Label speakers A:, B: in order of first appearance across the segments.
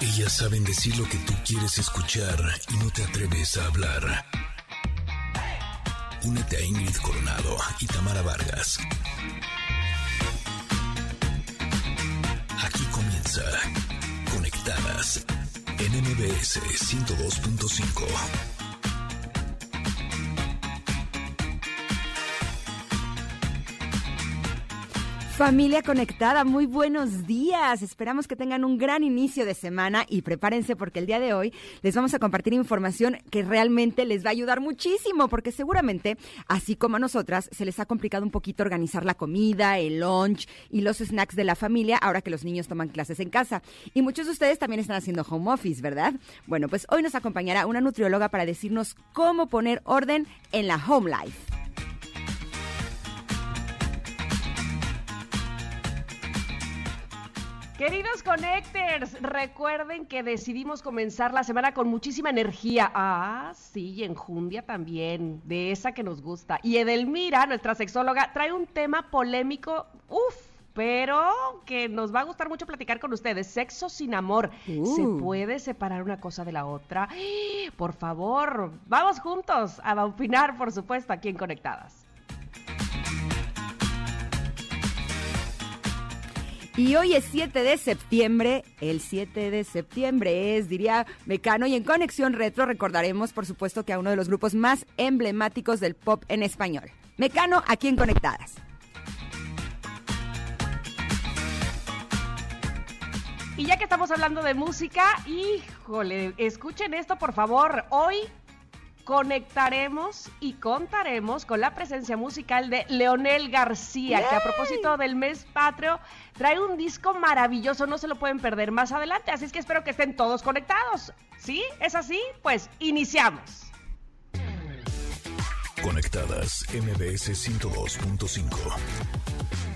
A: Ellas saben decir lo que tú quieres escuchar y no te atreves a hablar. Únete a Ingrid Coronado y Tamara Vargas. Aquí comienza Conectadas en MBS 102.5.
B: Familia conectada, muy buenos días. Esperamos que tengan un gran inicio de semana y prepárense porque el día de hoy les vamos a compartir información que realmente les va a ayudar muchísimo porque seguramente, así como a nosotras, se les ha complicado un poquito organizar la comida, el lunch y los snacks de la familia ahora que los niños toman clases en casa. Y muchos de ustedes también están haciendo home office, ¿verdad? Bueno, pues hoy nos acompañará una nutrióloga para decirnos cómo poner orden en la home life.
C: Queridos Connectors, recuerden que decidimos comenzar la semana con muchísima energía. Ah, sí, y enjundia también, de esa que nos gusta. Y Edelmira, nuestra sexóloga, trae un tema polémico, uff, pero que nos va a gustar mucho platicar con ustedes. Sexo sin amor. ¿Se
B: Uh.
C: puede separar una cosa de la otra? Por favor, vamos juntos a opinar, por supuesto, aquí en Conectadas.
B: Y hoy es 7 de septiembre. El 7 de septiembre es, diría Mecano. Y en Conexión Retro recordaremos, por supuesto, que a uno de los grupos más emblemáticos del pop en español. Mecano, aquí en Conectadas.
C: Y ya que estamos hablando de música, híjole, escuchen esto por favor. Hoy conectaremos y contaremos con la presencia musical de Leonel García, que a propósito del mes patrio trae un disco maravilloso, no se lo pueden perder más adelante, así es que espero que estén todos conectados. ¿Sí? ¿Es así? Pues iniciamos.
A: Conectadas MBS 102.5.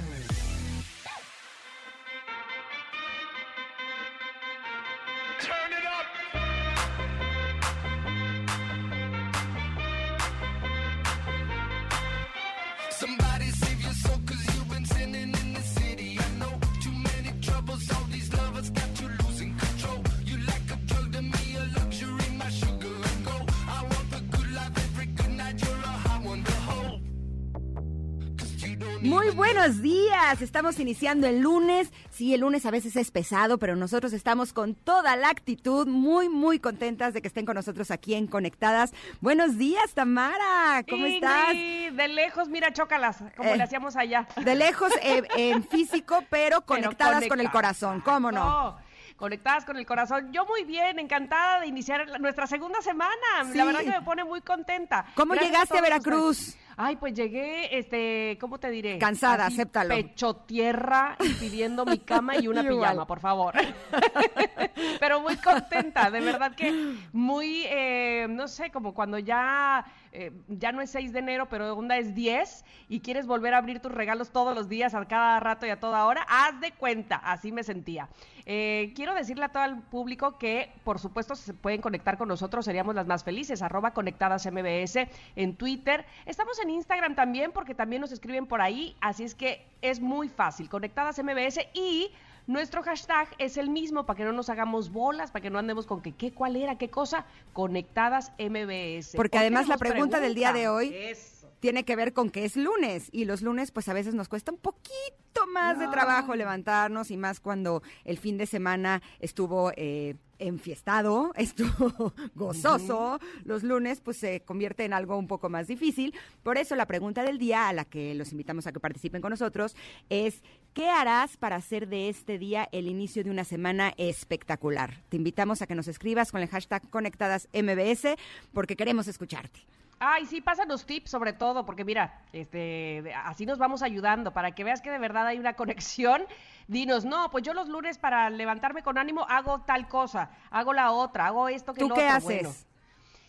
B: Muy buenos días. Estamos iniciando el lunes. Sí, el lunes a veces es pesado, pero nosotros estamos con toda la actitud, muy, muy contentas de que estén con nosotros aquí en Conectadas. Buenos días, Tamara. ¿Cómo estás?
C: De lejos, mira, chócalas, como
B: Eh,
C: le hacíamos allá.
B: De lejos eh, en físico, pero
C: Pero
B: conectadas con el corazón. ¿Cómo no?
C: Conectadas con el corazón. Yo muy bien, encantada de iniciar nuestra segunda semana.
B: Sí.
C: La verdad que me pone muy contenta.
B: ¿Cómo
C: Gracias
B: llegaste a Veracruz?
C: ustedes. Ay, pues llegué, este, ¿cómo te diré?
B: Cansada,
C: Así,
B: acéptalo.
C: Pecho tierra y pidiendo mi cama y una pijama, por favor. Pero muy contenta, de verdad que muy, eh, no sé, como cuando ya, eh, ya no es 6 de enero, pero onda es 10 y quieres volver a abrir tus regalos todos los días, a cada rato y a toda hora, haz de cuenta, así me sentía. Eh, quiero decirle a todo el público que, por supuesto, se pueden conectar con nosotros, seríamos las más felices, arroba conectadas MBS en Twitter. Estamos en Instagram también, porque también nos escriben por ahí, así es que es muy fácil, conectadas MBS y... Nuestro hashtag es el mismo para que no nos hagamos bolas, para que no andemos con que qué, cuál era, qué cosa, conectadas MBS.
B: Porque
C: ¿Por qué
B: además la
C: nos
B: pregunta del día de hoy
C: preguntan?
B: Tiene que ver con que es lunes y los lunes pues a veces nos cuesta un poquito más de trabajo levantarnos y más cuando el fin de semana estuvo eh, enfiestado, estuvo gozoso, los lunes pues se convierte en algo un poco más difícil. Por eso la pregunta del día a la que los invitamos a que participen con nosotros es ¿qué harás para hacer de este día el inicio de una semana espectacular? Te invitamos a que nos escribas con el hashtag conectadas MBS porque queremos escucharte.
C: Ay, sí, pásanos tips sobre todo, porque mira, este, así nos vamos ayudando, para que veas que de verdad hay una conexión. Dinos, no, pues yo los lunes para levantarme con ánimo hago tal cosa, hago la otra, hago esto que
B: ¿Tú
C: lo
B: qué
C: otro.
B: haces?
C: Bueno,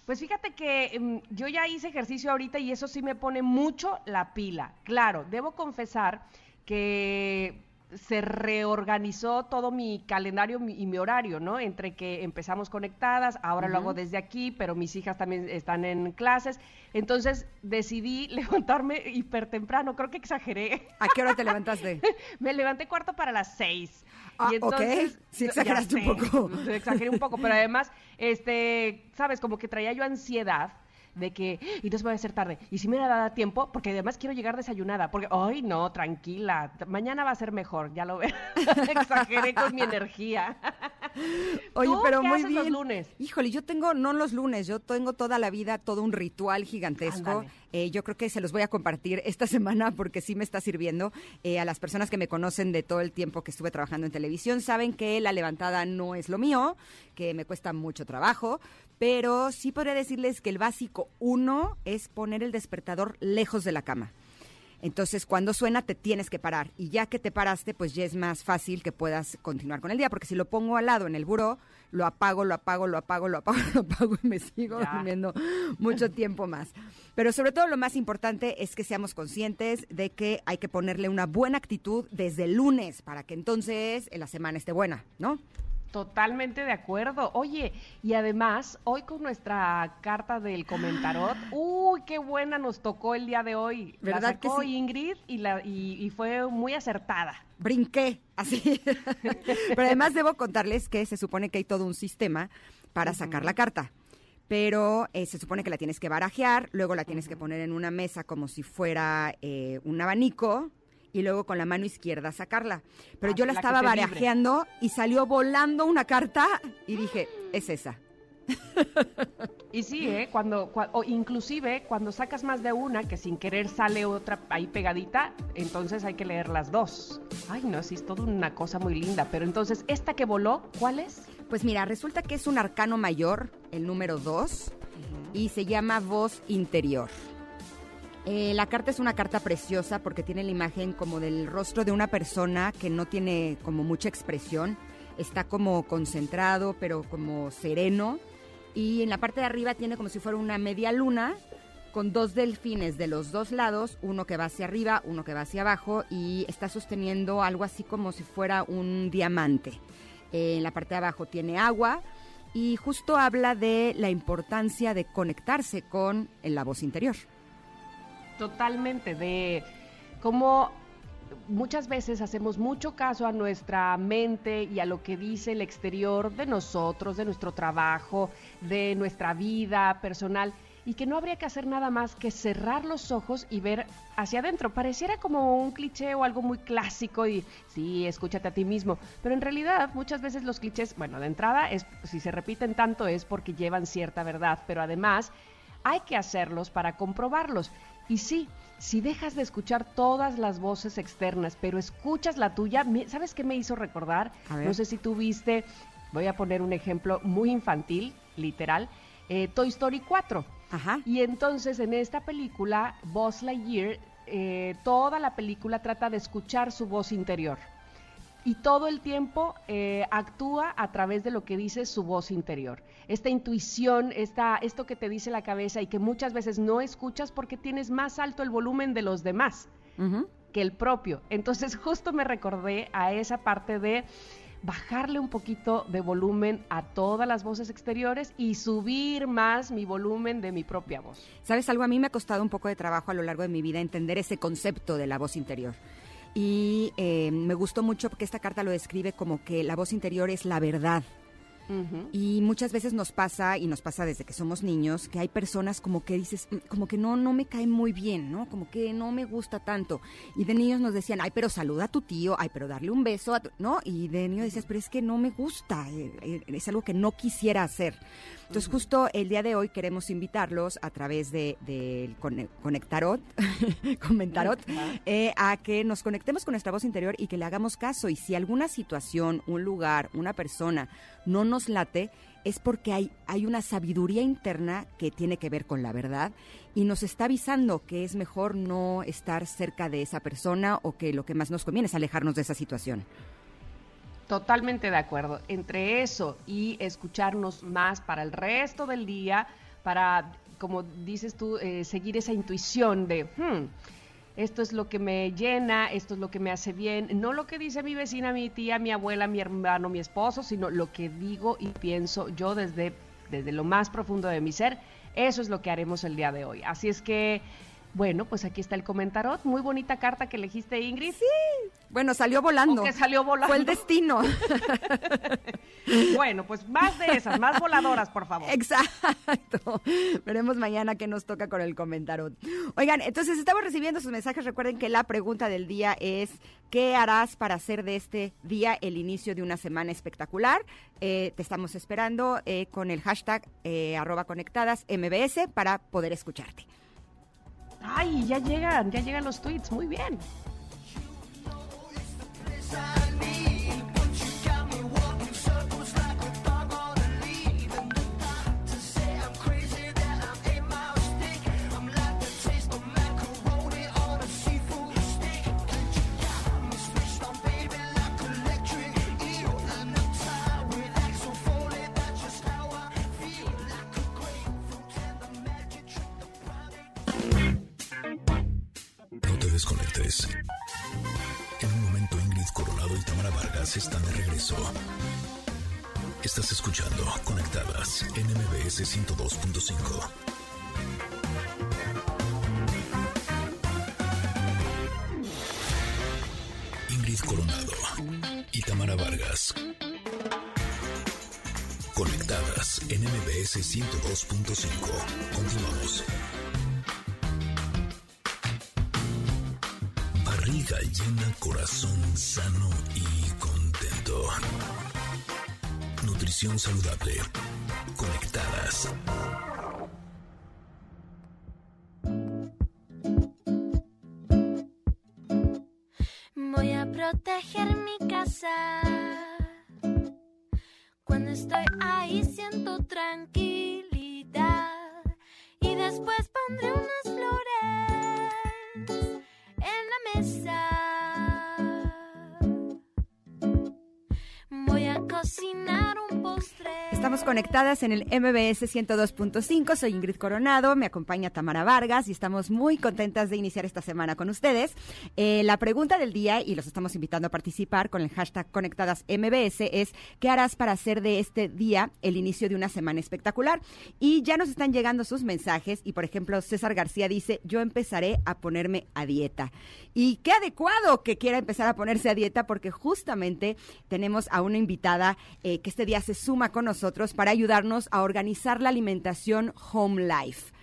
C: pues fíjate que mm, yo ya hice ejercicio ahorita y eso sí me pone mucho la pila. Claro, debo confesar que se reorganizó todo mi calendario y mi horario, ¿no? Entre que empezamos conectadas, ahora lo hago desde aquí, pero mis hijas también están en clases. Entonces decidí levantarme hiper temprano, creo que exageré.
B: ¿A qué hora te levantaste?
C: Me levanté cuarto para las seis.
B: Ah,
C: y entonces,
B: ok. Sí exageraste un poco.
C: Exageré un poco, pero además, este, sabes, como que traía yo ansiedad de que, y entonces voy a hacer tarde. Y si me da tiempo, porque además quiero llegar desayunada, porque, ay, no, tranquila, mañana va a ser mejor, ya lo veo. Exageré con mi energía.
B: Oye,
C: ¿Tú
B: pero
C: qué
B: muy
C: haces
B: bien.
C: los lunes?
B: Híjole, yo tengo, no los lunes, yo tengo toda la vida todo un ritual gigantesco.
C: Ándale.
B: Eh, yo creo que se los voy a compartir esta semana porque sí me está sirviendo. Eh, a las personas que me conocen de todo el tiempo que estuve trabajando en televisión saben que la levantada no es lo mío, que me cuesta mucho trabajo, pero sí podría decirles que el básico uno es poner el despertador lejos de la cama. Entonces, cuando suena, te tienes que parar. Y ya que te paraste, pues ya es más fácil que puedas continuar con el día. Porque si lo pongo al lado en el buró, lo apago, lo apago, lo apago, lo apago, lo apago y me sigo
C: Ya.
B: durmiendo mucho tiempo más. Pero sobre todo lo más importante es que seamos conscientes de que hay que ponerle una buena actitud desde el lunes para que entonces eh, la semana esté buena, ¿no?
C: Totalmente de acuerdo. Oye, y además, hoy con nuestra carta del comentarot, uy, qué buena nos tocó el día de hoy.
B: ¿Verdad
C: la
B: que
C: sacó
B: sí?
C: Ingrid y, la, y, y fue muy acertada.
B: brinqué, así. Pero además debo contarles que se supone que hay todo un sistema para sacar la carta. Pero eh, se supone que la tienes que barajear, luego la tienes que poner en una mesa como si fuera eh, un abanico y luego con la mano izquierda sacarla. Pero
C: Ah,
B: yo la, estaba barajeando y salió volando una carta y dije, es esa.
C: Y sí, ¿eh? Cuando, cua- o inclusive cuando sacas más de una, que sin querer sale otra ahí pegadita, entonces hay que leer las dos. Ay, no, sí, es toda una cosa muy linda. Pero entonces, ¿esta que voló, cuál es?
B: Pues mira, resulta que es un arcano mayor, el número 2, y se llama voz interior. Eh, la carta es una carta preciosa porque tiene la imagen como del rostro de una persona que no tiene como mucha expresión, está como concentrado pero como sereno y en la parte de arriba tiene como si fuera una media luna con dos delfines de los dos lados, uno que va hacia arriba, uno que va hacia abajo y está sosteniendo algo así como si fuera un diamante. Eh, en la parte de abajo tiene agua y justo habla de la importancia de conectarse con la voz interior.
C: Totalmente, de cómo muchas veces hacemos mucho caso a nuestra mente y a lo que dice el exterior de nosotros, de nuestro trabajo, de nuestra vida personal, y que no habría que hacer nada más que cerrar los ojos y ver hacia adentro. Pareciera como un cliché o algo muy clásico y sí, escúchate a ti mismo, pero en realidad muchas veces los clichés, bueno, de entrada es si se repiten tanto es porque llevan cierta verdad, pero además hay que hacerlos para comprobarlos. Y sí, si dejas de escuchar todas las voces externas, pero escuchas la tuya, me- ¿sabes qué me hizo recordar? No sé si tú viste, voy a poner un ejemplo muy infantil, literal, eh, Toy Story 4.
B: Ajá.
C: Y entonces en esta película, Buzz Lightyear, eh, toda la película trata de escuchar su voz interior. Y todo el tiempo eh, actúa a través de lo que dice su voz interior. Esta intuición, esta, esto que te dice la cabeza y que muchas veces no escuchas porque tienes más alto el volumen de los demás que el propio. Entonces justo me recordé a esa parte de bajarle un poquito de volumen a todas las voces exteriores y subir más mi volumen de mi propia voz.
B: ¿Sabes algo? A mí me ha costado un poco de trabajo a lo largo de mi vida entender ese concepto de la voz interior. Y eh, me gustó mucho porque esta carta lo describe como que la voz interior es la verdad. Y muchas veces nos pasa, y nos pasa desde que somos niños, que hay personas como que dices, "Mm, como que no, no me cae muy bien, ¿no? Como que no me gusta tanto. Y de niños nos decían, ay, pero saluda a tu tío, ay, pero darle un beso, a tu-", ¿no? Y de niño decías, pero es que no me gusta, eh, eh, es algo que no quisiera hacer. Entonces, justo el día de hoy queremos invitarlos a través de, Conectarot, Comentarot, eh, a que nos conectemos con nuestra voz interior y que le hagamos caso. Y si alguna situación, un lugar, una persona no nos late, es porque hay, hay una sabiduría interna que tiene que ver con la verdad y nos está avisando que es mejor no estar cerca de esa persona o que lo que más nos conviene es alejarnos de esa situación.
C: Totalmente de acuerdo. Entre eso y escucharnos más para el resto del día, para, como dices tú, eh, seguir esa intuición de, "Hmm, esto es lo que me llena, esto es lo que me hace bien, no lo que dice mi vecina, mi tía, mi abuela, mi hermano, mi esposo, sino lo que digo y pienso yo desde, desde lo más profundo de mi ser. Eso es lo que haremos el día de hoy. Así es que, bueno, pues aquí está el comentarot. Muy bonita carta que elegiste, Ingrid.
B: Bueno, salió volando.
C: O que salió volando.
B: Fue el destino.
C: Bueno, pues más de esas, más voladoras, por favor.
B: Exacto. Veremos mañana qué nos toca con el comentario. Oigan, entonces estamos recibiendo sus mensajes. Recuerden que la pregunta del día es, ¿qué harás para hacer de este día el inicio de una semana espectacular? Eh, te estamos esperando eh, con el hashtag eh, arroba conectadas MBS para poder escucharte.
C: Ay, ya llegan, ya llegan los tweets. Muy bien.
A: Desconectes. En un momento Ingrid Coronado y Tamara Vargas están de regreso. Estás escuchando Conectadas en MBS 102.5. Ingrid Coronado y Tamara Vargas. Conectadas en MBS 102.5. Continuamos. Llena, corazón sano y contento. Nutrición saludable. Conectadas.
D: Voy a proteger mi casa. Cuando estoy ahí siento tranquilidad. Y después pondré unas Voy a cocinar un postre.
B: Estamos conectadas en el MBS 102.5. Soy Ingrid Coronado, me acompaña Tamara Vargas y estamos muy contentas de iniciar esta semana con ustedes. Eh, la pregunta del día, y los estamos invitando a participar con el hashtag Conectadas MBS, es ¿qué harás para hacer de este día el inicio de una semana espectacular? Y ya nos están llegando sus mensajes y, por ejemplo, César García dice, yo empezaré a ponerme a dieta. Y qué adecuado que quiera empezar a ponerse a dieta porque justamente tenemos a una invitada eh, que este día se suma con nosotros para ayudarnos a organizar la alimentación Home Life.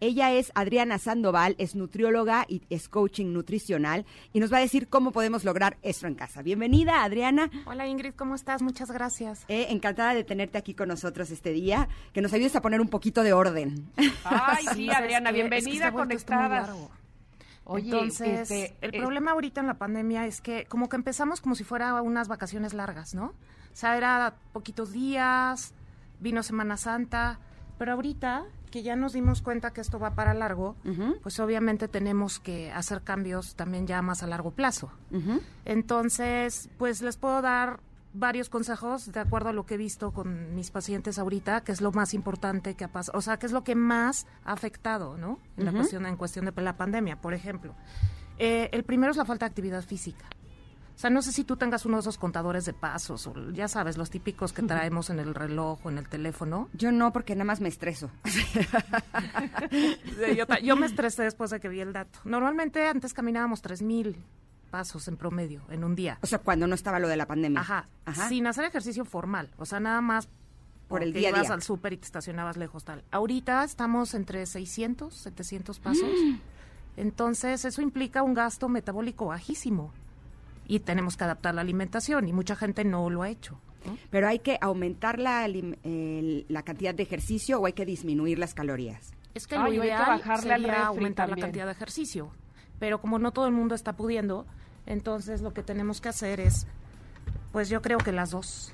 B: Ella es Adriana Sandoval, es nutrióloga y es coaching nutricional y nos va a decir cómo podemos lograr esto en casa. Bienvenida, Adriana.
E: Hola Ingrid, ¿cómo estás? Muchas gracias.
B: Eh, encantada de tenerte aquí con nosotros este día, que nos ayudes a poner un poquito de orden.
C: Ay, sí, Adriana,
E: que- es que
C: bienvenida conectadas.
E: largo.
C: Oye,
E: Entonces,
C: este,
E: el
C: eh,
E: problema ahorita en la pandemia es que como que empezamos como si fuera unas vacaciones largas, ¿no? O sea, era poquitos días, vino Semana Santa, pero ahorita que ya nos dimos cuenta que esto va para largo, pues obviamente tenemos que hacer cambios también ya más a largo plazo. Entonces, pues les puedo dar varios consejos de acuerdo a lo que he visto con mis pacientes ahorita, que es lo más importante que ha pasado, o sea, que es lo que más ha afectado, ¿no? En la cuestión en cuestión de la pandemia, por ejemplo. Eh, el primero es la falta de actividad física. O sea, no sé si tú tengas uno de esos contadores de pasos, o ya sabes, los típicos que traemos en el reloj o en el teléfono.
B: Yo no, porque nada más me estreso.
E: Yo, me estresé después de que vi el dato. Normalmente antes caminábamos 3.000 pasos en promedio en un día.
B: O sea, cuando no estaba lo de la pandemia.
E: Ajá,
B: Ajá.
E: sin hacer ejercicio formal, o sea, nada más
B: Por el día a
E: ibas
B: día.
E: al súper y te estacionabas lejos tal. Ahorita estamos entre 600, 700 pasos. Entonces, eso implica un gasto metabólico bajísimo. Y tenemos que adaptar la alimentación y mucha gente no lo ha hecho. ¿no?
B: Pero hay que aumentar la, el- la cantidad de ejercicio o hay que disminuir las calorías.
E: Es que
C: Ay,
E: lo
C: hay que
E: ideal
C: bajarle al
E: sería aumentar
C: también.
E: la cantidad de ejercicio. Pero como no todo el mundo está pudiendo, entonces lo que tenemos que hacer es, pues yo creo que las dos.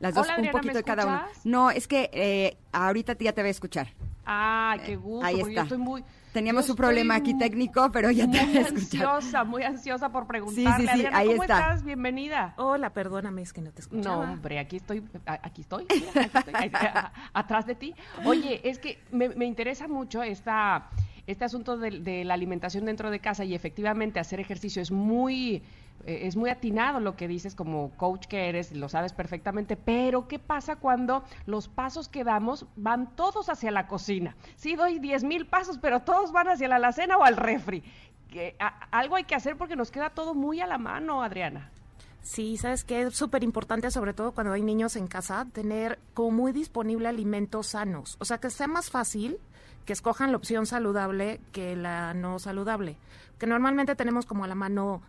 B: Las dos,
C: Hola,
B: un poquito
C: ¿me
B: de cada una. No, es que eh, ahorita ya te voy a escuchar.
C: Ay, qué gusto,
B: Ahí
C: porque yo
B: está.
C: estoy muy...
B: Teníamos
C: yo
B: un problema aquí técnico, pero ya te
C: muy
B: voy a escuchar.
C: ansiosa, muy ansiosa por preguntarle.
B: sí,
C: Adriana,
B: ahí
C: ¿cómo
B: está.
C: estás? Bienvenida.
E: Hola, perdóname, es que no te
C: No,
E: escuchaba.
C: hombre, aquí estoy, aquí estoy, mira, aquí estoy, a- atrás de ti. Oye, es que me, me interesa mucho esta, este asunto de, de la alimentación dentro de casa y efectivamente hacer ejercicio es muy es muy atinado lo que dices como coach que eres, lo sabes perfectamente, pero ¿qué pasa cuando los pasos que damos van todos hacia la cocina? Sí, doy 10 mil pasos, pero todos van hacia la alacena o al refri. Que, algo hay que hacer porque nos queda todo muy a la mano, Adriana.
E: Sí, sabes que es súper importante, sobre todo cuando hay niños en casa, tener como muy disponible alimentos sanos. O sea, que sea más fácil que escojan la opción saludable que la no saludable. Que normalmente tenemos como a la mano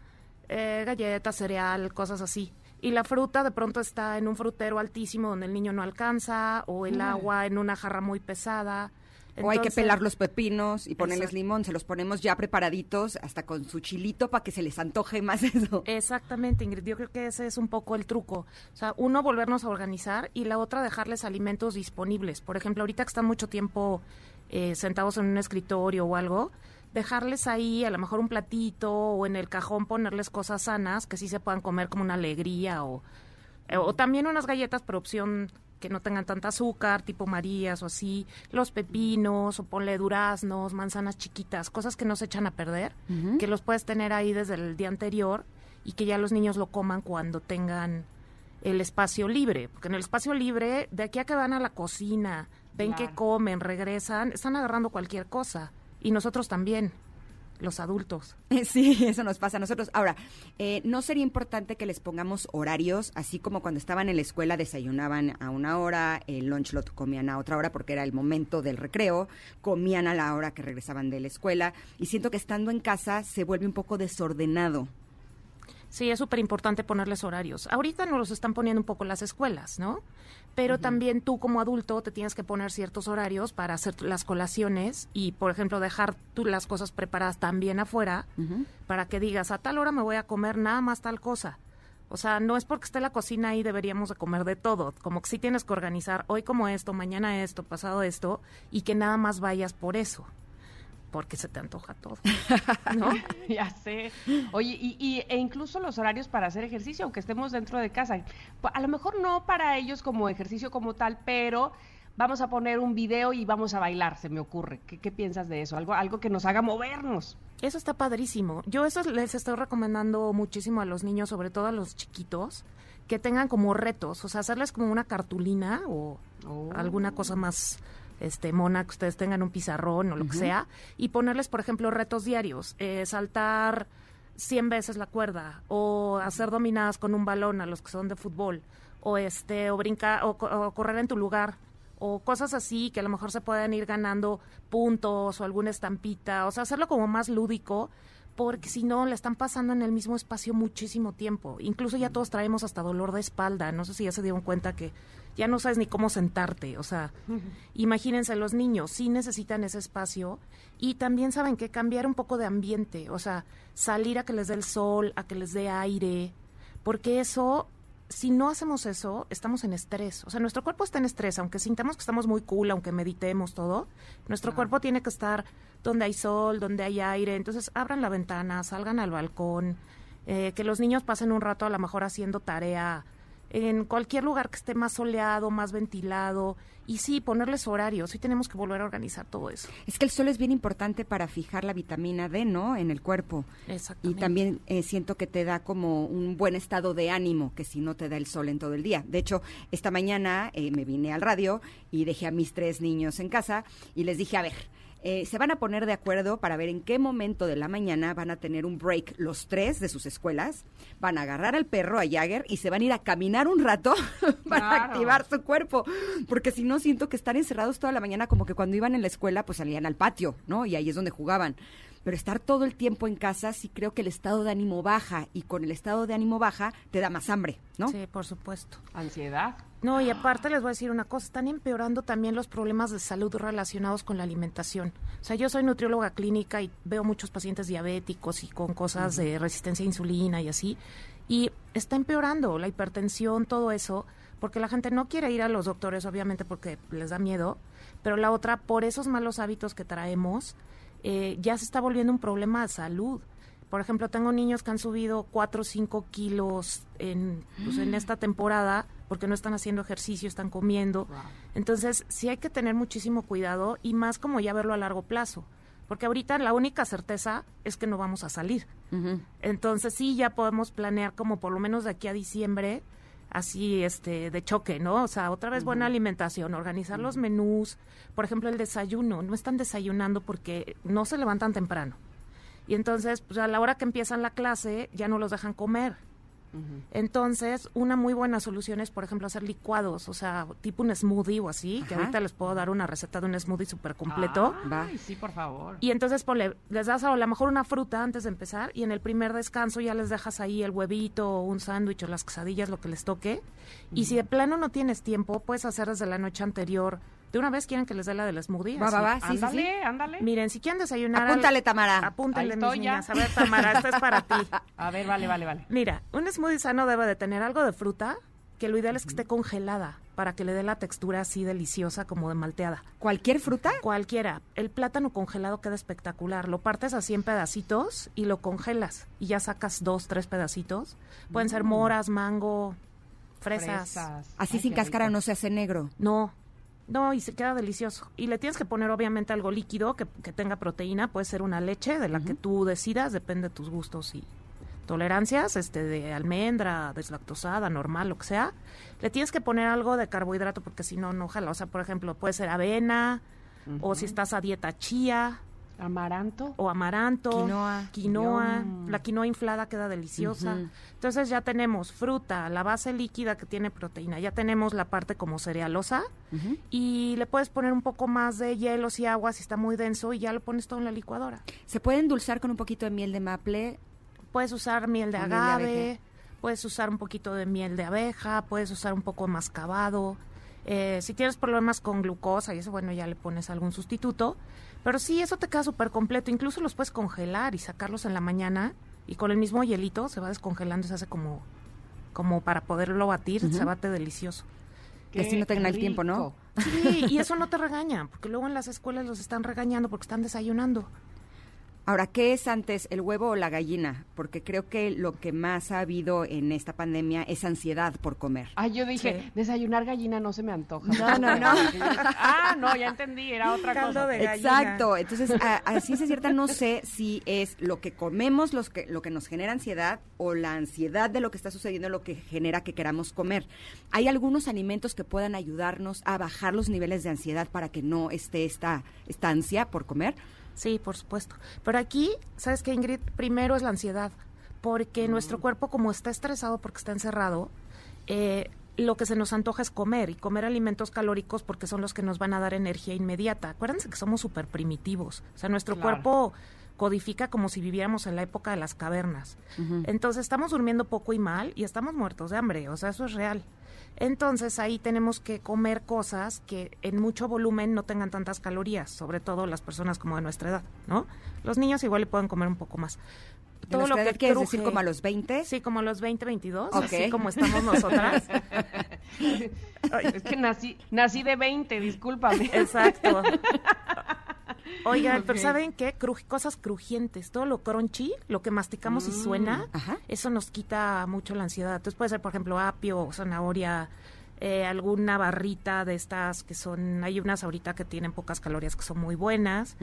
E: eh, galletas, cereal, cosas así. Y la fruta de pronto está en un frutero altísimo donde el niño no alcanza, o el agua en una jarra muy pesada.
B: o hay que pelar los pepinos y ponerles
E: Exacto.
B: limón, se los ponemos ya preparaditos, hasta con su chilito para que se les antoje más eso.
E: Exactamente, Ingrid. Yo creo que ese es un poco el truco. O sea, uno, volvernos a organizar y la otra, dejarles alimentos disponibles. Por ejemplo, ahorita que están mucho tiempo eh, sentados en un escritorio o algo, dejarles ahí a lo mejor un platito o en el cajón ponerles cosas sanas que sí se puedan comer como una alegría o, eh, o también unas galletas por opción que no tengan tanta azúcar, tipo Marías o así, los pepinos, o ponle duraznos, manzanas chiquitas, cosas que no se echan a perder, que los puedes tener ahí desde el día anterior y que ya los niños lo coman cuando tengan el espacio libre, porque en el espacio libre, de aquí a que van a la cocina, ven que comen, regresan, están agarrando cualquier cosa. Y nosotros también, los adultos.
B: Sí, eso nos pasa a nosotros. Ahora, eh, ¿no sería importante que les pongamos horarios, así como cuando estaban en la escuela desayunaban a una hora, el lunch lo comían a otra hora porque era el momento del recreo, comían a la hora que regresaban de la escuela, y siento que estando en casa se vuelve un poco desordenado.
E: Sí, es súper importante ponerles horarios. Ahorita nos los están poniendo un poco las escuelas, ¿no? Pero también tú como adulto te tienes que poner ciertos horarios para hacer las colaciones y, por ejemplo, dejar tú las cosas preparadas también afuera para que digas, a tal hora me voy a comer nada más tal cosa. O sea, no es porque esté la cocina ahí deberíamos de comer de todo. Como que sí tienes que organizar hoy como esto, mañana esto, pasado esto y que nada más vayas por eso. Porque se te antoja todo. ¿No?
C: ya sé. Oye, y, y- e incluso los horarios para hacer ejercicio, aunque estemos dentro de casa. Pa- A lo mejor no para ellos como ejercicio como tal, pero vamos a poner un video y vamos a bailar, se me ocurre. ¿Qué, qué piensas de eso? Algo, algo que nos haga movernos.
E: Eso está padrísimo. Yo eso les estoy recomendando muchísimo a los niños, sobre todo a los chiquitos, que tengan como retos, o sea, hacerles como una cartulina o
C: Oh.
E: alguna cosa más este mona que ustedes tengan un pizarrón o lo que sea y ponerles, por ejemplo, retos diarios, eh, saltar 100 veces la cuerda o hacer dominadas con un balón a los que son de fútbol o este o brincar o, co- o correr en tu lugar o cosas así que a lo mejor se pueden ir ganando puntos o alguna estampita, o sea, hacerlo como más lúdico porque si no le están pasando en el mismo espacio muchísimo tiempo. Incluso ya todos traemos hasta dolor de espalda, no sé si ya se dieron cuenta que ya no sabes ni cómo sentarte, o sea, imagínense los niños sí necesitan ese espacio y también saben que cambiar un poco de ambiente, o sea, salir a que les dé el sol, a que les dé aire, porque eso si no hacemos eso, estamos en estrés. O sea, nuestro cuerpo está en estrés, aunque sintamos que estamos muy cool, aunque meditemos todo, nuestro cuerpo tiene que estar donde hay sol, donde hay aire. Entonces, abran la ventana, salgan al balcón, eh, que los niños pasen un rato a lo mejor haciendo tarea en cualquier lugar que esté más soleado, más ventilado. Y sí, ponerles horarios. Sí tenemos que volver a organizar todo eso.
B: Es que el sol es bien importante para fijar la vitamina D, ¿no? En el cuerpo. Y también eh, siento que te da como un buen estado de ánimo que si no te da el sol en todo el día. De hecho, esta mañana eh, me vine al radio y dejé a mis tres niños en casa y les dije, a ver, eh, se van a poner de acuerdo para ver en qué momento de la mañana van a tener un break los tres de sus escuelas, van a agarrar al perro, a Jagger, y se van a ir a caminar un rato para
C: Claro.
B: activar su cuerpo, porque si no siento que estar encerrados toda la mañana como que cuando iban en la escuela pues salían al patio, ¿no? Y ahí es donde jugaban. Pero estar todo el tiempo en casa sí creo que el estado de ánimo baja y con el estado de ánimo baja te da más hambre, ¿no?
E: Sí, por supuesto.
C: Ansiedad.
E: No, y aparte les voy a decir una cosa, están empeorando también los problemas de salud relacionados con la alimentación. O sea, yo soy nutrióloga clínica y veo muchos pacientes diabéticos y con cosas de resistencia a insulina y así, y está empeorando la hipertensión, todo eso, porque la gente no quiere ir a los doctores, obviamente porque les da miedo, pero la otra, por esos malos hábitos que traemos, eh, ya se está volviendo un problema de salud. Por ejemplo, tengo niños que han subido 4 o 5 kilos en, pues, en esta temporada porque no están haciendo ejercicio, están comiendo. Entonces, sí hay que tener muchísimo cuidado y más como ya verlo a largo plazo. Porque ahorita la única certeza es que no vamos a salir. Entonces sí ya podemos planear como por lo menos de aquí a diciembre así este de choque, ¿no? O sea, otra vez buena alimentación, organizar los menús, por ejemplo, el desayuno, no están desayunando porque no se levantan temprano. Y entonces, pues a la hora que empiezan la clase ya no los dejan comer. Entonces, una muy buena solución es, por ejemplo, hacer licuados, o sea, tipo un smoothie o así, que ahorita les puedo dar una receta de un smoothie súper completo.
B: Va.
C: Ay, sí, por favor.
E: Y entonces ponle, les das a lo mejor una fruta antes de empezar y en el primer descanso ya les dejas ahí el huevito o un sándwich o las quesadillas, lo que les toque. Y si de plano no tienes tiempo, puedes hacer desde la noche anterior. De una vez quieren que les dé la del smoothie.
B: Va,
E: Así.
B: va, va, sí, sí,
C: ándale,
B: sí.
C: ándale.
E: Miren, si quieren desayunar... al-
B: Apúntale, Tamara.
E: Apúntale, mis niñas. A ver, Tamara, esto es para ti.
C: A ver, vale, vale, vale.
E: Mira, un smoothie sano debe de tener algo de fruta, que lo ideal es que esté congelada, para que le dé la textura así deliciosa como de malteada.
B: ¿Cualquier fruta?
E: Cualquiera. El plátano congelado queda espectacular. Lo partes así en pedacitos y lo congelas. Y ya sacas dos, tres pedacitos. Pueden ser moras, mango, fresas.
C: Fresas.
B: Así
C: Ay,
B: sin cáscara
C: rico.
B: no se hace negro.
E: No, no, y se queda delicioso. Y le tienes que poner obviamente algo líquido que, que tenga proteína. Puede ser una leche de la que tú decidas, depende de tus gustos y tolerancias, este de almendra, deslactosada, normal, lo que sea. Le tienes que poner algo de carbohidrato porque si no, no jala. O sea, por ejemplo, puede ser avena, o si estás a dieta chía,
C: Amaranto.
E: o amaranto,
B: Quinoa.
E: quinoa.
C: Yum.
E: la quinoa inflada queda deliciosa. Entonces ya tenemos fruta, la base líquida que tiene proteína, ya tenemos la parte como cerealosa y le puedes poner un poco más de hielos y agua si está muy denso y ya lo pones todo en la licuadora.
B: ¿Se puede endulzar con un poquito de miel de maple?
E: Puedes usar miel de
B: O miel de
E: agave, puedes usar un poquito de miel de abeja, puedes usar un poco de mascabado. Eh, si tienes problemas con glucosa y eso, bueno, ya le pones algún sustituto. Pero sí, eso te queda súper completo. Incluso los puedes congelar y sacarlos en la mañana y con el mismo hielito se va descongelando y se hace como, como para poderlo batir, se bate delicioso.
B: Que así no tengan el tiempo, ¿no?
E: Sí, y eso no te regañan, porque luego en las escuelas los están regañando porque están desayunando.
B: Ahora, ¿qué es antes, el huevo o la gallina? Porque creo que lo que más ha habido en esta pandemia es ansiedad por comer.
C: Ay, yo dije,
E: Sí.
C: desayunar gallina no se me antoja.
B: No, no, no.
C: ah, no, ya entendí, era otra
E: Caldo
C: cosa.
E: de gallina.
B: Exacto. Entonces, a, a ciencia cierta no sé si es lo que comemos los que, lo que nos genera ansiedad o la ansiedad de lo que está sucediendo lo que genera que queramos comer. Hay algunos alimentos que puedan ayudarnos a bajar los niveles de ansiedad para que no esté esta, esta ansia por comer.
E: Sí, por supuesto. Pero aquí, ¿sabes qué, Ingrid? Primero es la ansiedad, porque nuestro cuerpo, como está estresado porque está encerrado, eh, lo que se nos antoja es comer y comer alimentos calóricos porque son los que nos van a dar energía inmediata. Acuérdense que somos súper primitivos. O sea, nuestro
C: Claro.
E: cuerpo codifica como si viviéramos en la época de las cavernas. Entonces estamos durmiendo poco y mal y estamos muertos de hambre, o sea, eso es real. Entonces ahí tenemos que comer cosas que en mucho volumen no tengan tantas calorías, sobre todo las personas como de nuestra edad, ¿no? Los niños igual le pueden comer un poco más.
B: ¿De nuestra edad quieres decir como a los 20?
E: Sí, como a los 20, 22,
B: Ok.
E: así como estamos nosotras.
C: Es que nací, nací de 20, discúlpame.
E: Exacto. Oigan, pero. ¿saben qué? Cruj- cosas crujientes, todo lo crunchy, lo que masticamos y suena,
B: Ajá.
E: eso nos quita mucho la ansiedad. Entonces puede ser, por ejemplo, apio, zanahoria, eh, alguna barrita de estas que son, hay unas ahorita que tienen pocas calorías que son muy buenas.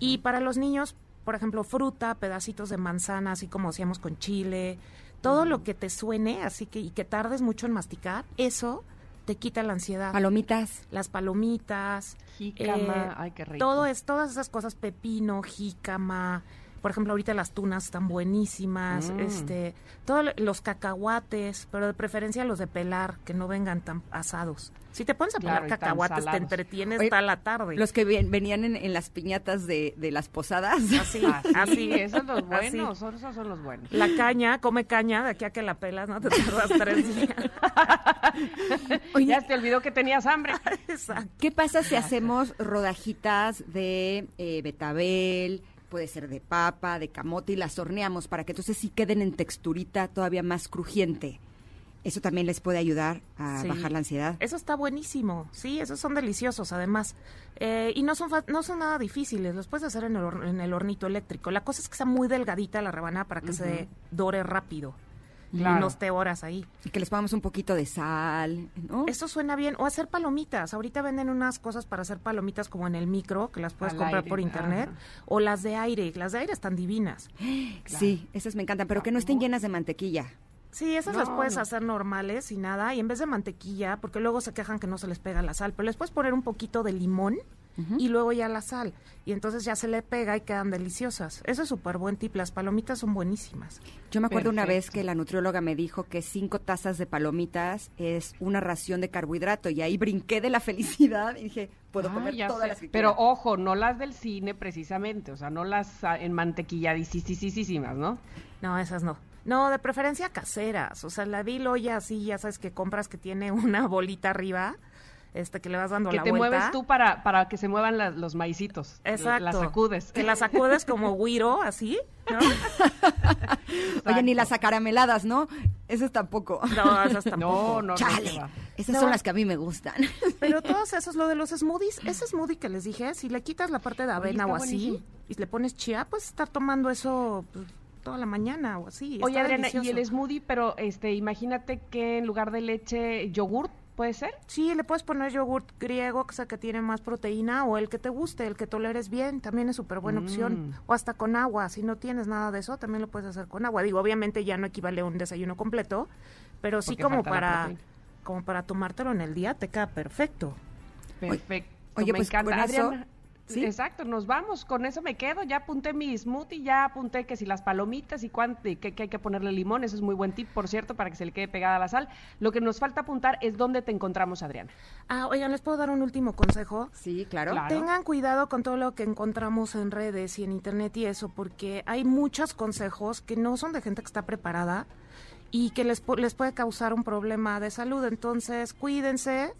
E: Y para los niños, por ejemplo, fruta, pedacitos de manzana, así como hacíamos con chile, todo lo que te suene, así que y que tardes mucho en masticar, eso te quita la ansiedad.
B: Palomitas.
E: Las palomitas,
C: Jícama,
E: eh,
C: ay, qué rico.
E: todo es, todas esas cosas, pepino, jícama, por ejemplo, ahorita las tunas están buenísimas,
C: Mm.
E: este, todos los cacahuates, pero de preferencia los de pelar, que no vengan tan asados. Si te pones a
C: Claro,
E: pelar
C: tan
E: cacahuates, te entretienes
B: Oye,
E: hasta la tarde.
B: Los que ven- venían en, en las piñatas de, de las posadas.
E: Así,
C: Así,
E: así.
C: esos son los buenos, son- esos son los buenos.
E: La caña, come caña, de aquí a que la pelas, ¿no? Te tardas tres días.
C: Ya te olvidó que tenías hambre.
E: Exacto.
B: ¿Qué pasa si hacemos rodajitas de eh, betabel, puede ser de papa, de camote y las horneamos para que entonces sí queden en texturita todavía más crujiente? Eso también les puede ayudar a
E: Sí.
B: bajar la ansiedad.
E: Eso está buenísimo, sí, esos son deliciosos además. Eh, y no son, no son nada difíciles, los puedes hacer en el, en el hornito eléctrico. La cosa es que sea muy delgadita la rebanada para que se dore rápido.
C: Claro.
E: y no esté horas ahí.
B: Y que les pongamos un poquito de sal, ¿no?
E: Eso suena bien. O hacer palomitas. Ahorita venden unas cosas para hacer palomitas como en el micro, que las puedes
C: Al
E: comprar
C: aire,
E: por internet.
C: ajá.
E: O las de aire. Las de aire están divinas.
B: Sí, esas me encantan, pero que no estén llenas de mantequilla.
E: Sí, esas las puedes
C: no.
E: hacer normales y nada. Y en vez de mantequilla, porque luego se quejan que no se les pega la sal, pero les puedes poner un poquito de limón y luego ya la sal. Y entonces ya se le pega y quedan deliciosas. Eso es súper buen tip. Las palomitas son buenísimas.
B: Yo me acuerdo una vez que la nutrióloga me dijo que cinco tazas de palomitas es una ración de carbohidrato y ahí brinqué de la felicidad y dije, puedo
C: Ah,
B: comer
C: ya
B: todas
C: sé.
B: las que
C: Pero
B: quiera.
C: ojo, no las del cine precisamente, o sea, no las ah, en mantequilladísimas, ¿no?
E: No, esas no. No, de preferencia caseras. O sea, la ya así, ya sabes que compras que tiene una bolita arriba, este que le vas dando
C: Que
E: la
C: te
E: vuelta.
C: mueves tú para, para que se muevan la- los maicitos.
E: Exacto.
C: Las sacudes.
E: Que las sacudes como guiro, así, ¿no?
B: Oye, ni las acarameladas, ¿no? Esas tampoco.
E: No, esas tampoco.
C: No, no, no.
B: Chale,
C: que
B: esas
E: No.
B: son las que a mí me gustan.
E: Pero todos esos, lo de los smoothies, ese smoothie que les dije, si le quitas la parte de avena o así
C: buenísimo.
E: y le pones chía, puedes estar tomando eso pues, toda la mañana o así.
C: Oye, Adriana, y el smoothie, pero este, imagínate que en lugar de leche, yogurt, ¿puede ser?
E: Sí, le puedes poner yogurt griego, que sea que tiene más proteína, o el que te guste, el que toleres bien, también es súper buena opción.
C: Mm.
E: O hasta con agua, si no tienes nada de eso, también lo puedes hacer con agua. Digo, obviamente ya no equivale a un desayuno completo, pero sí
C: Porque
E: como para, como para tomártelo en el día, te queda perfecto.
C: Perfecto.
B: oye,
C: me
B: pues,
C: encanta.
B: con eso-
C: Adriana,
B: ¿sí?
C: Exacto, nos vamos, con eso me quedo, ya apunté mi smoothie, ya apunté que si las palomitas y cuánto, y que, que hay que ponerle limón, eso es muy buen tip, por cierto, para que se le quede pegada la sal. Lo que nos falta apuntar es dónde te encontramos, Adriana.
E: Ah, oigan, ¿les puedo dar un último consejo?
B: Sí, claro.
C: Claro.
E: Tengan cuidado con todo lo que encontramos en redes y en internet y eso, porque hay muchos consejos que no son de gente que está preparada y que les, les puede causar un problema de salud. Entonces, cuídense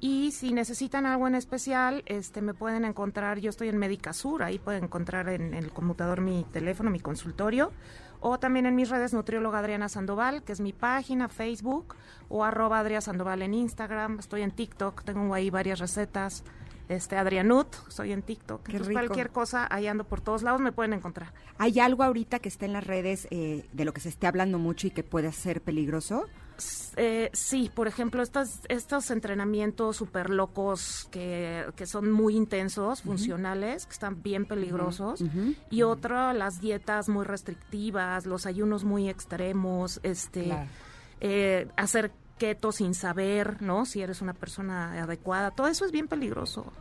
E: y si necesitan algo en especial, este, me pueden encontrar, yo estoy en Médica Sur, ahí pueden encontrar en, el conmutador mi teléfono, mi consultorio, o también en mis redes nutrióloga Adriana Sandoval, que es mi página, Facebook, o arroba Adriana Sandoval en Instagram, estoy en TikTok, tengo ahí varias recetas, este Adrianut, soy en TikTok,
B: Qué
E: Entonces,
B: rico.
E: cualquier cosa, ahí ando por todos lados, me pueden encontrar.
B: ¿Hay algo ahorita que esté en las redes eh, de lo que se esté hablando mucho y que pueda ser peligroso?
E: Eh, sí, por ejemplo, estos, estos entrenamientos súper locos que, que son muy intensos, funcionales, que están bien peligrosos. Y otro, las dietas muy restrictivas, los ayunos muy extremos, este,
C: Claro.
E: eh, hacer keto sin saber, ¿no? Si eres una persona adecuada, todo eso es bien peligroso.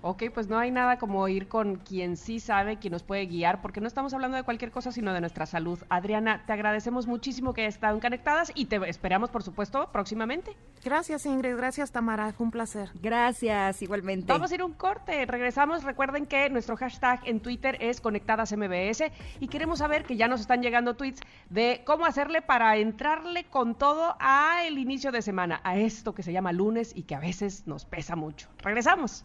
C: Ok, pues no hay nada como ir con quien sí sabe, quien nos puede guiar, porque no estamos hablando de cualquier cosa, sino de nuestra salud. Adriana, te agradecemos muchísimo que hayas estado conectadas y te esperamos, por supuesto, próximamente.
E: Gracias, Ingrid, gracias, Tamara, fue un placer.
B: Gracias, igualmente.
C: Vamos a ir a un corte, regresamos. Recuerden que nuestro hashtag en Twitter es ConectadasMBS y queremos saber que ya nos están llegando tweets de cómo hacerle para entrarle con todo a el inicio de semana, a esto que se llama lunes y que a veces nos pesa mucho. Regresamos.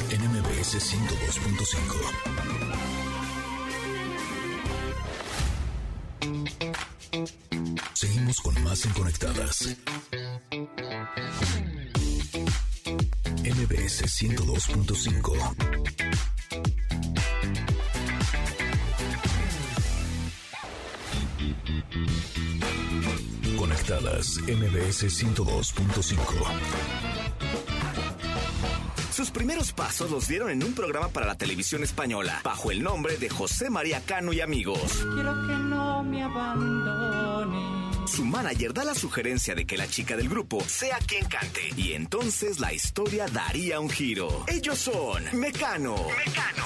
A: En MBS 102.5. Seguimos con más en Conectadas. MBS 102.5. Conectadas MBS 102.5.
F: Primeros pasos los dieron en un programa para la televisión española, bajo el nombre de José María Cano y amigos.
G: Quiero que no me abandone.
F: Su manager da la sugerencia de que la chica del grupo sea quien cante, y entonces la historia daría un giro. Ellos son Mecano, Mecano,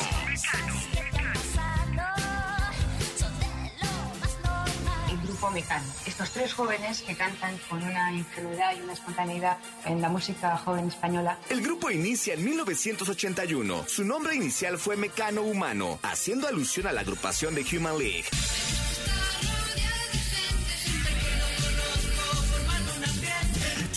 H: Mecano. Estos tres jóvenes que cantan con una ingenuidad y una espontaneidad en la música joven española.
F: El grupo inicia en 1981. Su nombre inicial fue Mecano Humano, haciendo alusión a la agrupación de Human League.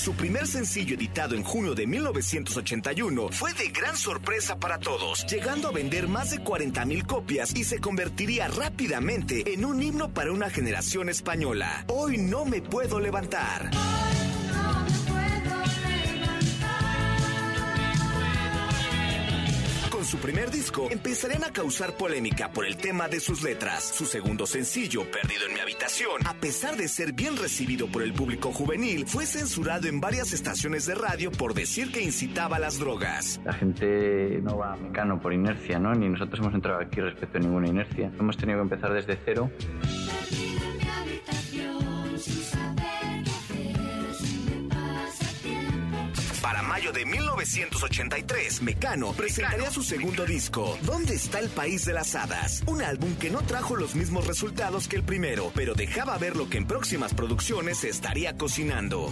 F: Su primer sencillo editado en junio de 1981 fue de gran sorpresa para todos, llegando a vender más de 40.000 copias y se convertiría rápidamente en un himno para una generación española. Hoy no me puedo levantar. Su primer disco empezarían a causar polémica por el tema de sus letras. Su segundo sencillo, Perdido en mi habitación, a pesar de ser bien recibido por el público juvenil, fue censurado en varias estaciones de radio por decir que incitaba a las drogas.
I: La gente no va a Mecano por inercia, ¿no? Ni nosotros hemos entrado aquí respecto a ninguna inercia. Hemos tenido que empezar desde cero.
F: Mayo de 1983, Mecano presentaría su segundo disco, ¿Dónde está el país de las hadas? Un álbum que no trajo los mismos resultados que el primero, pero dejaba ver lo que en próximas producciones se estaría cocinando.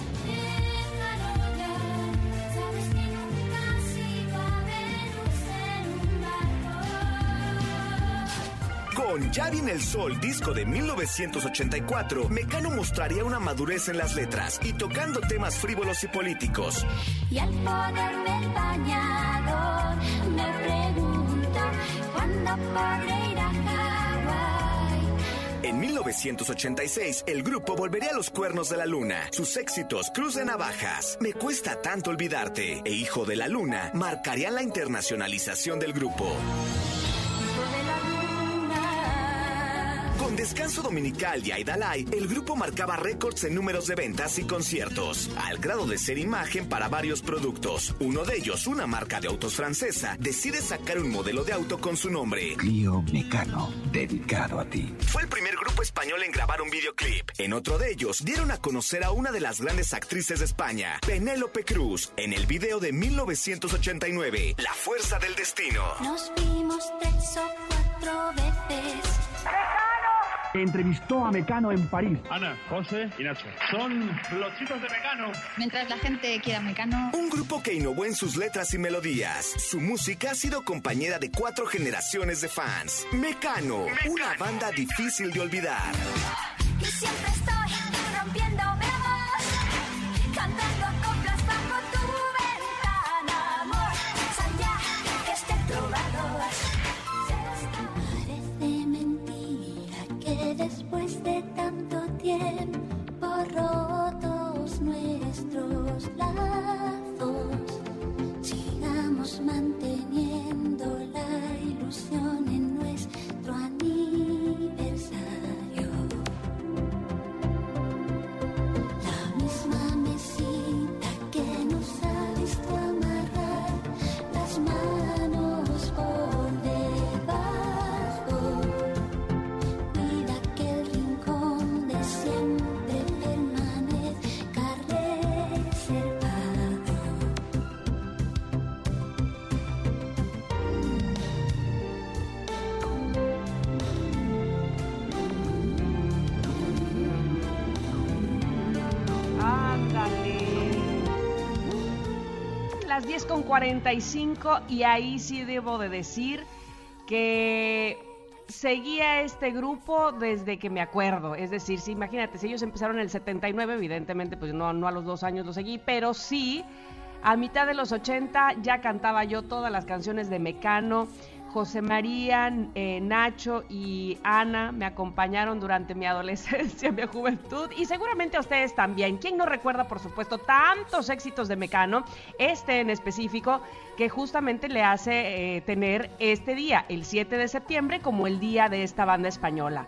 F: Con Ya viene el sol, disco de 1984, Mecano mostraría una madurez en las letras y tocando temas frívolos y políticos.
D: Y al ponerme el bañador me pregunto cuándo podré ir a Hawái.
F: En 1986, el grupo volvería a los cuernos de la luna. Sus éxitos Cruz de Navajas, Me cuesta tanto olvidarte e Hijo de la Luna marcarían la internacionalización del grupo. Descanso dominical y Aidalay, el grupo marcaba récords en números de ventas y conciertos, al grado de ser imagen para varios productos. Uno de ellos, una marca de autos francesa, decide sacar un modelo de auto con su nombre.
J: Clio Mecano, dedicado a ti.
F: Fue el primer grupo español en grabar un videoclip. En otro de ellos, dieron a conocer a una de las grandes actrices de España, Penélope Cruz, en el video de 1989, La Fuerza del Destino.
D: Nos vimos tres o cuatro veces.
K: Entrevistó a Mecano en París. Ana, José y Nacho. Son los chicos de Mecano.
L: Mientras la gente quiera Mecano.
F: Un grupo que innovó en sus letras y melodías. Su música ha sido compañera de cuatro generaciones de fans. Mecano, una banda difícil de olvidar.
D: Y siempre estoy rompiendo manteniendo la ilusión Las
C: 10 con 45 y ahí sí debo de decir que seguía este grupo desde que me acuerdo. Es decir, si imagínate, si ellos empezaron en el 79, evidentemente, pues no, no a los dos años lo seguí, pero sí, a mitad de los 80 ya cantaba yo todas las canciones de Mecano. José María, eh, Nacho y Ana me acompañaron durante mi adolescencia, mi juventud y seguramente a ustedes también. ¿Quién no recuerda, por supuesto, tantos éxitos de Mecano? Este en específico que justamente le hace eh, tener este día, el 7 de septiembre, como el día de esta banda española.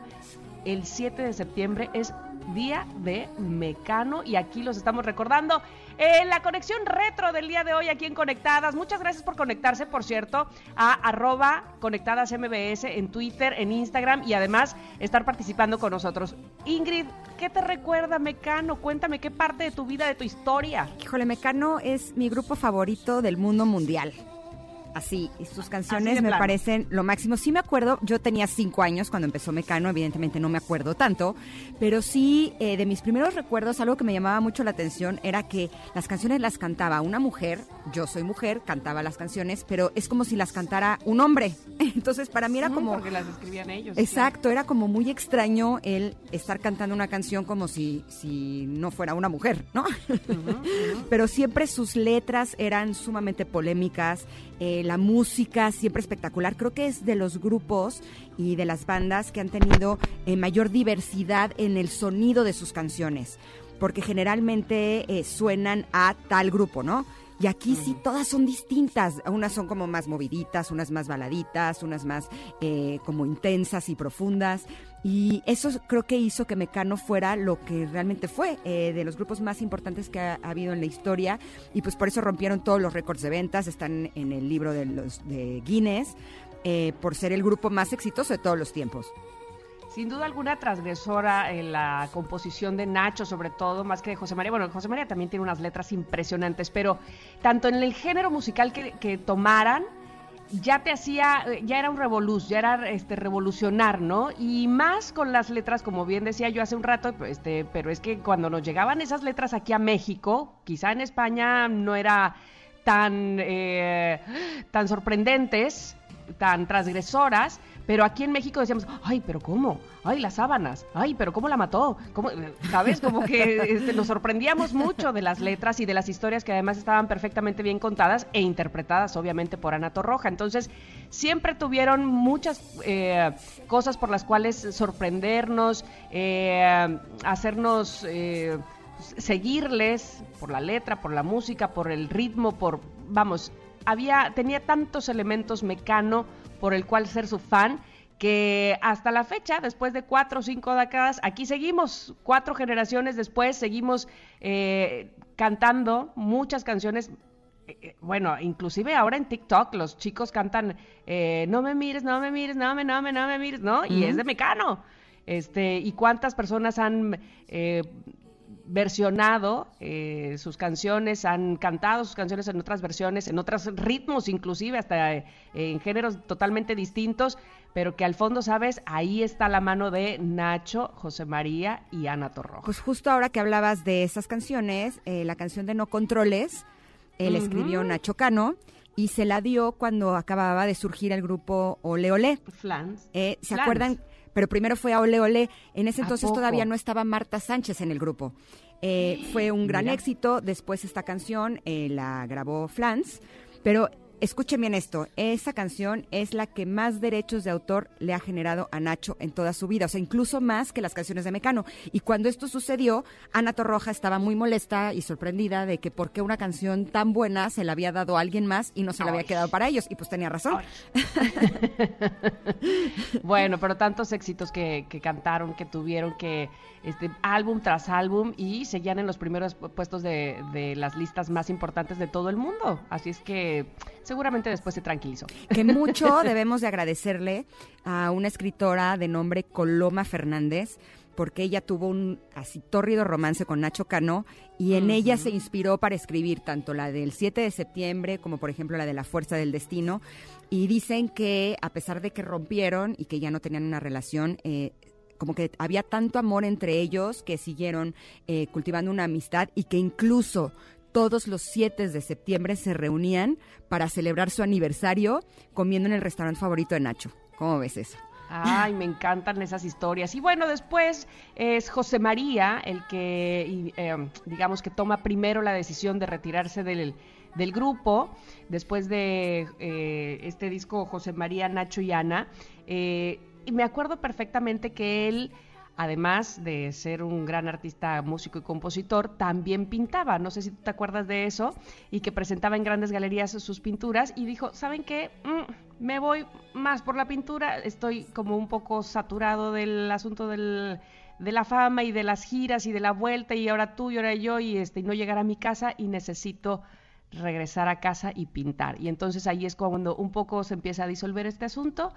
C: El 7 de septiembre es día de Mecano y aquí los estamos recordando en la conexión retro del día de hoy aquí en Conectadas. Muchas gracias por conectarse, por cierto, a arroba conectadas MBS en Twitter, en Instagram y además estar participando con nosotros. Ingrid, ¿qué te recuerda Mecano? Cuéntame qué parte de tu vida, de tu historia.
B: Híjole, Mecano es mi grupo favorito del mundo mundial. Así, sus canciones me parecen lo máximo. Sí me acuerdo, yo tenía cinco años cuando empezó Mecano, evidentemente no me acuerdo tanto, pero sí eh, de mis primeros recuerdos, algo que me llamaba mucho la atención era que las canciones las cantaba una mujer, yo soy mujer, cantaba las canciones, pero es como si las cantara un hombre. Entonces para mí era como...
C: Porque las escribían ellos.
B: Exacto, era como muy extraño el estar cantando una canción como si, si no fuera una mujer, ¿no? Pero siempre sus letras eran sumamente polémicas, eh, la música siempre espectacular. Creo que es de los grupos y de las bandas que han tenido eh, mayor diversidad en el sonido de sus canciones, porque generalmente eh, suenan a tal grupo, ¿no? Y aquí sí todas son distintas. Unas son como más moviditas, unas más baladitas, unas más eh, como intensas y profundas. Y eso creo que hizo que Mecano fuera lo que realmente fue, eh, de los grupos más importantes que ha, ha habido en la historia. Y pues por eso rompieron todos los récords de ventas, están en el libro de, los, de Guinness, eh, por ser el grupo más exitoso de todos los tiempos.
C: Sin duda alguna transgresora en la composición de Nacho, sobre todo, más que de José María. Bueno, José María también tiene unas letras impresionantes, pero tanto en el género musical que tomaran, ya te hacía, eh, ya era un revoluz, ya era este revolucionar, ¿no? Y más con las letras, como bien decía yo hace un rato, este, pero es que cuando nos llegaban esas letras aquí a México, quizá en España no era tan, eh, tan sorprendentes, tan transgresoras, pero aquí en México decíamos, ay, pero ¿cómo? Ay, las sábanas, ay, pero ¿cómo la mató? ¿Cómo? ¿Sabes? Como que este, nos sorprendíamos mucho de las letras y de las historias que además estaban perfectamente bien contadas e interpretadas, obviamente, por Ana Torroja. Entonces, siempre tuvieron muchas eh, cosas por las cuales sorprendernos, eh, hacernos... eh, seguirles por la letra, por la música, por el ritmo, por vamos, había tenía tantos elementos mecano por el cual ser su fan que hasta la fecha, después de cuatro o cinco décadas, aquí seguimos, cuatro generaciones después, seguimos eh, cantando muchas canciones. eh, eh, Bueno, inclusive ahora en TikTok los chicos cantan eh, No me mires, no me mires, no me, no me, no me mires, ¿no? Y es de Mecano. Este, y cuántas personas han versionado eh, sus canciones, han cantado sus canciones en otras versiones, en otros ritmos inclusive, hasta eh, en géneros totalmente distintos, pero que al fondo, ¿sabes? Ahí está la mano de Nacho, José María y Ana Torroja.
B: Pues justo ahora que hablabas de esas canciones, eh, la canción de No Controles, él escribió Nacho Cano y se la dio cuando acababa de surgir el grupo Ole Ole.
C: Flans.
B: Eh, ¿Se
C: Flans.
B: acuerdan? Pero primero fue a Ole Ole. En ese
C: ¿A
B: entonces todavía no estaba Marta Sánchez en el grupo. Eh, fue un gran
C: Mira.
B: éxito. Después esta canción eh, la grabó Flans. Pero escuchen bien esto. Esa canción es la que más derechos de autor le ha generado a Nacho en toda su vida. O sea, incluso más que las canciones de Mecano. Y cuando esto sucedió, Ana Torroja estaba muy molesta y sorprendida de que por qué una canción tan buena se la había dado a alguien más y no se la había quedado para ellos. Y pues tenía razón.
C: Bueno, pero tantos éxitos que, que cantaron, que tuvieron, que este álbum tras álbum y seguían en los primeros pu- puestos de, de las listas más importantes de todo el mundo. Así es que seguramente después se tranquilizó.
B: que mucho debemos de agradecerle a una escritora de nombre Coloma Fernández, porque ella tuvo un así tórrido romance con Nacho Cano y en ella se inspiró para escribir tanto la del 7 de septiembre como por ejemplo la de La Fuerza del Destino. Y dicen que a pesar de que rompieron y que ya no tenían una relación, eh, como que había tanto amor entre ellos que siguieron eh, cultivando una amistad y que incluso todos los 7 de septiembre se reunían para celebrar su aniversario comiendo en el restaurante favorito de Nacho. ¿Cómo ves eso?
C: Ay, me encantan esas historias. Y bueno, después es José María el que, eh, digamos que toma primero la decisión de retirarse del, del grupo, después de eh, este disco José María, Nacho y Ana. Eh, y me acuerdo perfectamente que él, además de ser un gran artista, músico y compositor, también pintaba. No sé si tú te acuerdas de eso, y que presentaba en grandes galerías sus pinturas y dijo, ¿saben qué? Mm, me voy más por la pintura, estoy como un poco saturado del asunto de la fama y de las giras y de la vuelta y ahora tú y ahora yo y este y no llegar a mi casa y necesito regresar a casa y pintar. Y entonces ahí es cuando un poco se empieza a disolver este asunto.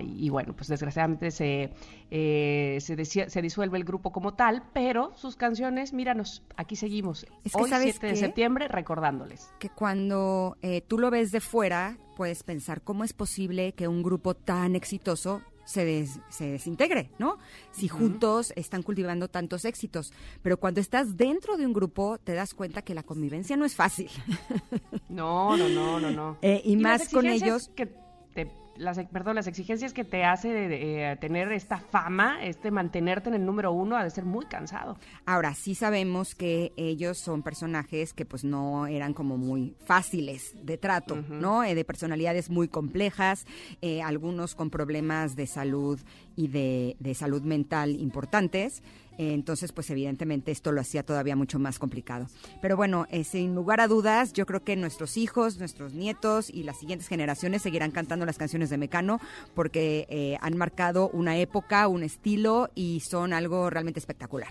C: Y bueno, pues desgraciadamente se, eh, se, desi- se disuelve el grupo como tal, pero sus canciones, míranos, aquí seguimos.
B: Es que,
C: Hoy,
B: ¿sabes
C: 7 de
B: qué?
C: septiembre, recordándoles.
B: que cuando eh, tú lo ves de fuera, puedes pensar cómo es posible que un grupo tan exitoso se, des- se desintegre, ¿no? Si juntos están cultivando tantos éxitos. Pero cuando estás dentro de un grupo, te das cuenta que la convivencia no es fácil.
C: No, no, no, no, no.
B: Eh, y más con ellos-
C: Que te, las, perdón, las exigencias que te hace de, eh, tener esta fama, este mantenerte en el número uno, ha de ser muy cansado.
B: Ahora, sí sabemos que ellos son personajes que pues no eran como muy fáciles de trato, ¿no? Eh, de personalidades muy complejas, eh, algunos con problemas de salud y de, de salud mental importantes. Eh, entonces, pues evidentemente esto lo hacía todavía mucho más complicado. Pero bueno, eh, sin lugar a dudas, yo creo que nuestros hijos, nuestros nietos y las siguientes generaciones seguirán cantando las canciones de Mecano porque eh, han marcado una época, un estilo y son algo realmente espectacular.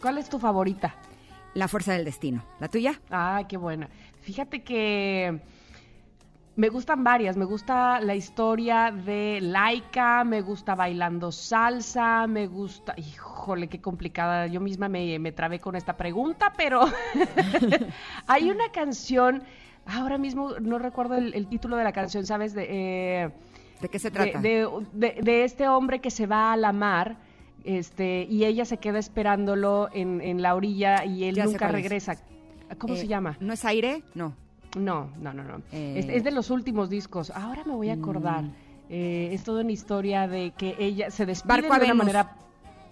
C: ¿Cuál es tu favorita?
B: La fuerza del destino. ¿La tuya?
C: Ah, qué buena. Fíjate que me gustan varias. Me gusta la historia de Laika, me gusta bailando salsa, me gusta. Híjole, qué complicada. Yo misma me, me trabé con esta pregunta, pero hay una canción. Ahora mismo no recuerdo el, el título de la canción, ¿sabes? De, eh,
B: ¿De qué se trata?
C: de- de- de este hombre que se va a la mar este, y ella se queda esperándolo en, en la orilla y él
B: Ya
C: nunca regresa. ¿Cómo
B: Eh,
C: se llama?
B: ¿No es aire? No.
C: No, no, no, no.
B: Eh,
C: Es, es de los últimos discos. Ahora me voy a acordar.
B: Mm.
C: Eh, es toda una historia de que ella se despide de una
B: Venus.
C: manera...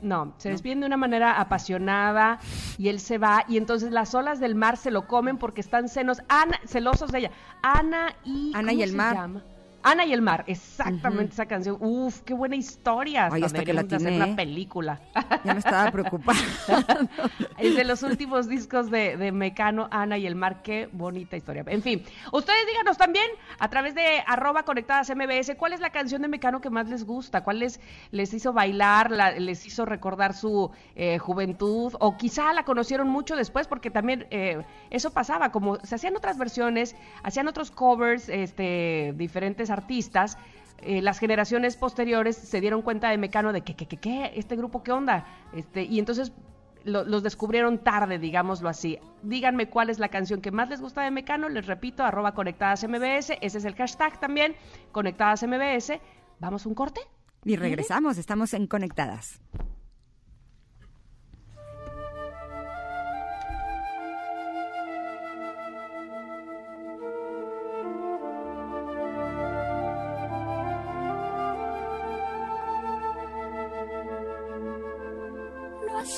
C: No, se despiden de una manera apasionada y él se va y entonces las olas del mar se lo comen porque están senos, Ana, celosos de ella. Ana y...
B: Ana y
C: ¿cómo
B: el mar.
C: llama? Ana y el mar, exactamente esa canción. Uf, qué buena historia.
B: Ay, hasta que la
C: de hacer una
B: ¿eh?
C: película.
B: Ya me estaba preocupada.
C: Es de los últimos discos de, de Mecano, Ana y el Mar. Qué bonita historia. En fin, ustedes díganos también a través de arroba conectadas MBS cuál es la canción de Mecano que más les gusta, cuál les, les hizo bailar, la- les hizo recordar su eh, juventud o quizá la conocieron mucho después porque también eh, eso pasaba, como se hacían otras versiones, hacían otros covers, este, diferentes artistas eh, las generaciones posteriores se dieron cuenta de Mecano de que, que, que, que, este grupo, ¿qué onda? Este, y entonces lo- los descubrieron tarde, digámoslo así. Díganme cuál es la canción que más les gusta de Mecano, les repito, arroba conectadas MBS, ese es el hashtag también, conectadas MBS. ¿Vamos a un corte?
B: Y regresamos, estamos en Conectadas.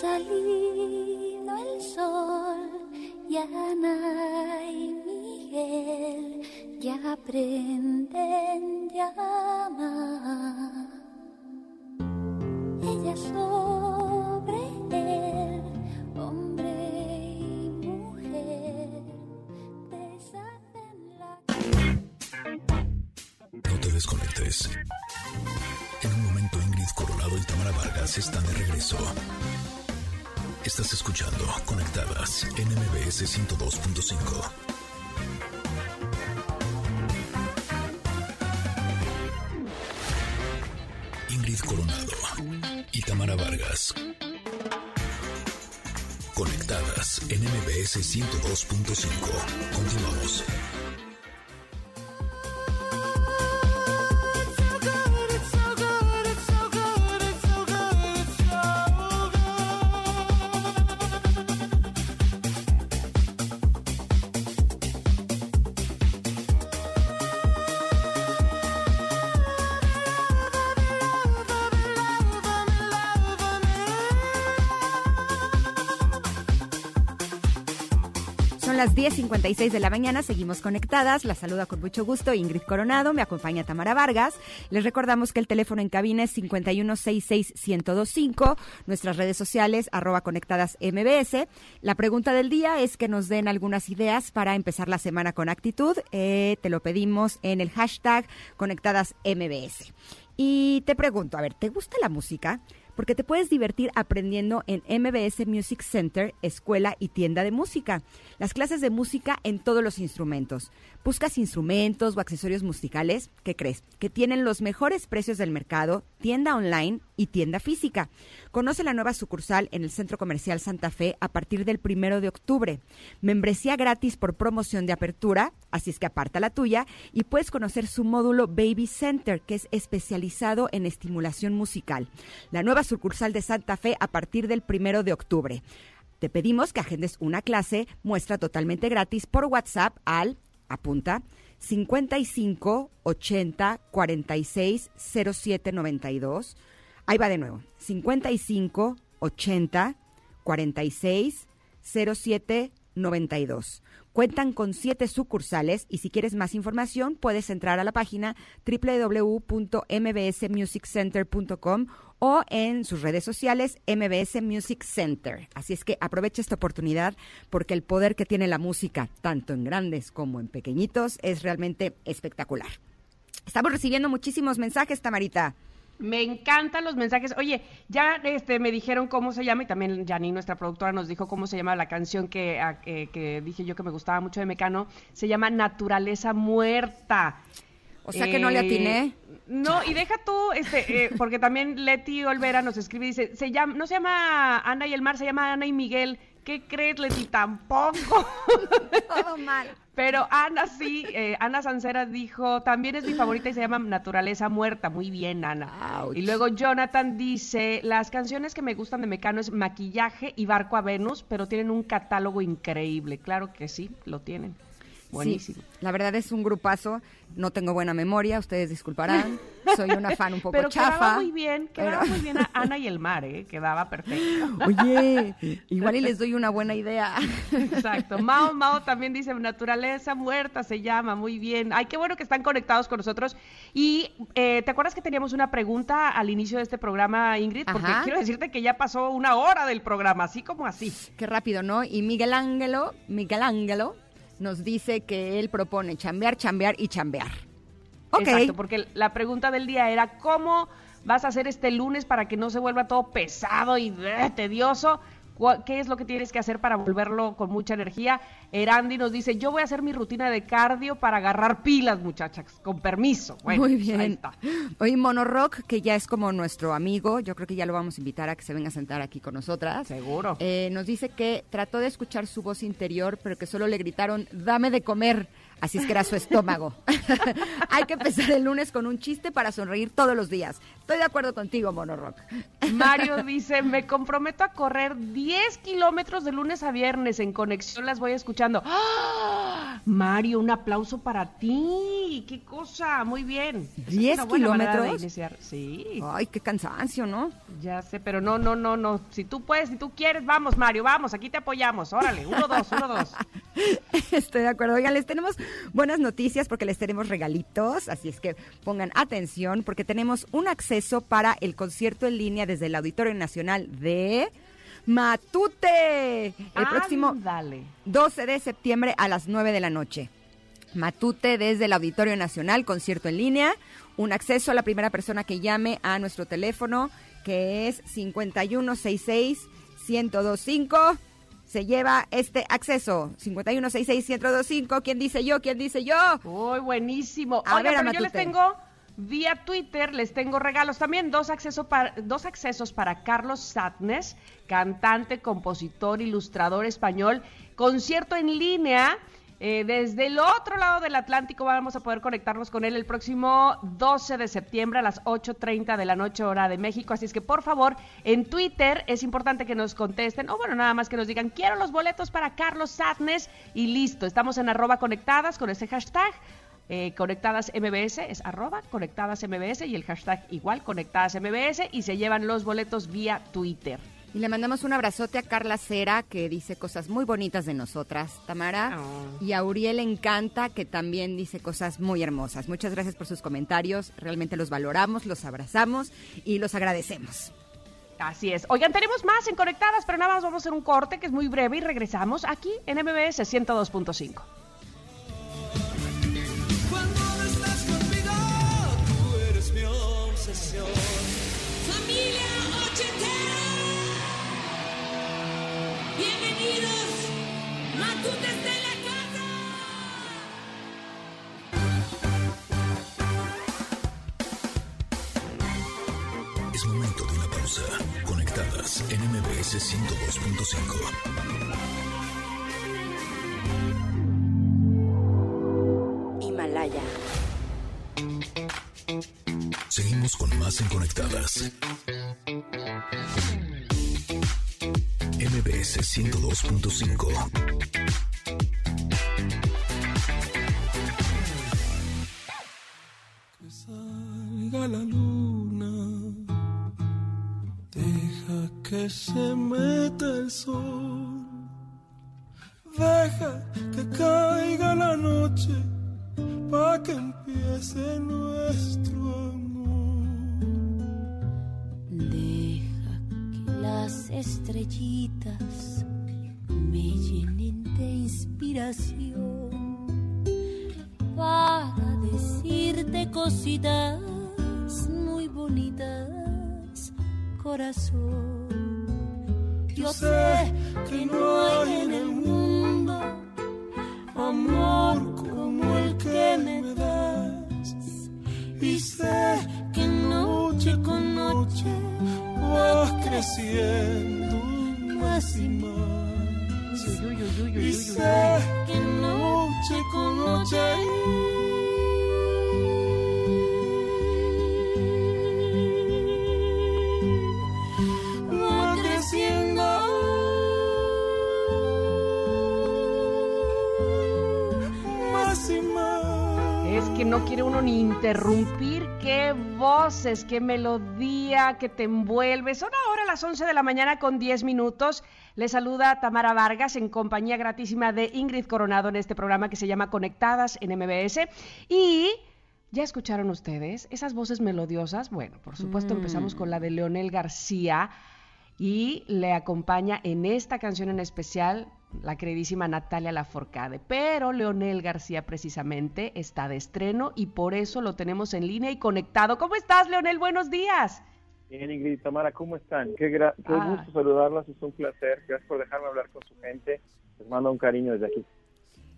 D: Salido el sol y Ana y Miguel ya prenden llama. Ella sobre él, hombre y mujer, deshacen la
A: No te desconectes. En un momento Ingrid Coronado y Tamara Vargas están de regreso. Estás escuchando Conectadas en MBS 102.5. Ingrid Coronado y Tamara Vargas. Conectadas en MBS 102.5. Continuamos.
B: 10.56 de la mañana, seguimos conectadas. La saluda con mucho gusto Ingrid Coronado, me acompaña Tamara Vargas. Les recordamos que el teléfono en cabina es 5166125, nuestras redes sociales arroba conectadas MBS. La pregunta del día es que nos den algunas ideas para empezar la semana con actitud. Eh, te lo pedimos en el hashtag conectadas MBS. Y te pregunto, a ver, ¿te gusta la música? Porque te puedes divertir aprendiendo en MBS Music Center, escuela y tienda de música. Las clases de música en todos los instrumentos. ¿Buscas instrumentos o accesorios musicales? ¿Qué crees? Que tienen los mejores precios del mercado, tienda online y tienda física. Conoce la nueva sucursal en el Centro Comercial Santa Fe a partir del primero de octubre. Membresía gratis por promoción de apertura, así es que aparta la tuya y puedes conocer su módulo Baby Center, que es especializado en estimulación musical. La nueva sucursal de Santa Fe a partir del primero de octubre. Te pedimos que agendes una clase, muestra totalmente gratis por WhatsApp al, apunta, 55 80 46 07 92. Ahí va de nuevo. 55 80 46 07 92. Cuentan con siete sucursales y si quieres más información puedes entrar a la página www.mbsmusiccenter.com o en sus redes sociales MBS Music Center. Así es que aprovecha esta oportunidad porque el poder que tiene la música, tanto en grandes como en pequeñitos, es realmente espectacular. Estamos recibiendo muchísimos mensajes, Tamarita.
C: Me encantan los mensajes. Oye, ya este, me dijeron cómo se llama y también Janine, nuestra productora, nos dijo cómo se llama la canción que, eh, que dije yo que me gustaba mucho de Mecano. Se llama Naturaleza Muerta.
B: O sea que no le atiné.
C: No, y deja tú, este, eh, porque también Leti Olvera nos escribe y dice, se llama, no se llama Ana y el mar, se llama Ana y Miguel. ¿Qué crees, Leti? Tampoco.
B: Todo mal.
C: Pero Ana sí, eh, Ana Sancera dijo, también es mi favorita y se llama Naturaleza Muerta. Muy bien, Ana.
B: Ouch.
C: Y luego Jonathan dice, las canciones que me gustan de Mecano es Maquillaje y Barco a Venus, pero tienen un catálogo increíble. Claro que sí, lo tienen. Buenísimo.
B: Sí, la verdad es un grupazo. No tengo buena memoria, ustedes disculparán. Soy una fan un poco
C: Pero
B: chafa.
C: quedaba muy bien, quedaba
B: pero-
C: muy bien a Ana y el mar, ¿eh? Quedaba perfecto.
B: Oye, igual y les doy una buena idea.
C: Exacto. Mao Mao también dice naturaleza muerta se llama, muy bien. Ay, qué bueno que están conectados con nosotros. Y eh, ¿te acuerdas que teníamos una pregunta al inicio de este programa, Ingrid? Porque
B: Ajá.
C: quiero decirte que ya pasó una hora del programa, así como así.
B: Qué rápido, ¿no? Y Miguel Ángelo, Miguel Ángelo nos dice que él propone chambear, chambear y chambear. Ok.
C: Exacto, porque la pregunta del día era ¿cómo vas a hacer este lunes para que no se vuelva todo pesado y eh, tedioso? ¿Cuál- ¿Qué es lo que tienes que hacer para volverlo con mucha energía? Erandi nos dice, yo voy a hacer mi rutina de cardio para agarrar pilas, muchachas, con permiso. Bueno,
B: Muy
C: pues ahí
B: bien.
C: está.
B: Hoy Monorock, que ya es como nuestro amigo, yo creo que ya lo vamos a invitar a que se venga a sentar aquí con nosotras.
C: Seguro.
B: Eh, nos dice que trató de escuchar su voz interior, pero que solo le gritaron, dame de comer. Así es que era su estómago. Hay que empezar el lunes con un chiste para sonreír todos los días. Estoy de acuerdo contigo, Monorock.
C: Mario dice, me comprometo a correr 10 kilómetros de lunes a viernes. En conexión las voy escuchando. ¡Ah! Mario, un aplauso para ti. ¡Qué cosa! Muy bien. Esa es
B: 10
C: una buena manera de
B: kilómetros.
C: Sí.
B: Ay, qué cansancio, ¿no?
C: Ya sé, pero no, no, no, no. Si tú puedes, si tú quieres, vamos, Mario, vamos, aquí te apoyamos. Órale, uno, dos, uno, dos.
B: Estoy de acuerdo. Oigan, les tenemos buenas noticias porque les tenemos regalitos, así es que pongan atención porque tenemos un acceso para el concierto en línea desde el Auditorio Nacional de Matute. El próximo
C: Ándale.
B: 12 de septiembre a las 9 de la noche. Matute desde el Auditorio Nacional, concierto en línea. Un acceso a la primera persona que llame a nuestro teléfono, que es 5166-1025. Se lleva este acceso. 5166-1025. ¿Quién dice yo? ¿Quién dice yo?
C: Uy, buenísimo.
B: A
C: Oiga,
B: ver,
C: pero yo les tengo vía Twitter, les tengo regalos también, dos, para, dos accesos para Carlos Satnes, cantante, compositor, ilustrador español, concierto en línea. eh, desde el otro lado del Atlántico vamos a poder conectarnos con él el próximo 12 de septiembre a las 8.30 de la noche hora de México. Así es que por favor, en Twitter es importante que nos contesten, o bueno, nada más que nos digan, quiero los boletos para Carlos Satnes y listo. Estamos en arroba conectadas con ese hashtag. Eh, conectadas MBS es arroba conectadas MBS y el hashtag igual conectadas MBS y se llevan los boletos vía Twitter.
B: Y le mandamos un abrazote a Carla Cera, que dice cosas muy bonitas de nosotras, Tamara. Y a Uriel Encanta, que también dice cosas muy hermosas. Muchas gracias por sus comentarios. Realmente los valoramos, los abrazamos y los agradecemos.
C: Así es. Oigan, tenemos más en Conectadas, pero nada más vamos a hacer un corte que es muy breve y regresamos aquí en MBS 102.5.
A: MBS 102.5.
M: Himalaya.
A: Seguimos con más en Conectadas. MBS 102.5.
N: Que salga la luna, que se meta el sol, deja que caiga la noche, pa' que empiece nuestro amor.
D: Deja que las estrellitas me llenen de inspiración para decirte cositas muy bonitas, corazón. Yo sé que no hay en el mundo amor como el que me das. Y sé que noche con noche vas creciendo más y más. Y sé que noche con noche
C: que no quiere uno ni interrumpir. Qué voces, qué melodía que te envuelve. Son ahora las 11 de la mañana con 10 minutos. Le saluda Tamara Vargas en compañía gratísima de Ingrid Coronado en este programa que se llama Conectadas en MBS. Y ya escucharon ustedes esas voces melodiosas. Bueno, por supuesto
B: Mm.
C: empezamos con la de Leonel García y le acompaña en esta canción en especial la queridísima Natalia Laforcade. Pero Leonel García precisamente está de estreno y por eso lo tenemos en línea y conectado. ¿Cómo estás, Leonel? Buenos días.
O: Bien, Ingrid y Tamara, ¿cómo están? Qué, gra- qué
C: Ah.
O: gusto saludarlas, es un placer. Gracias por dejarme hablar con su gente. Les mando un cariño desde aquí.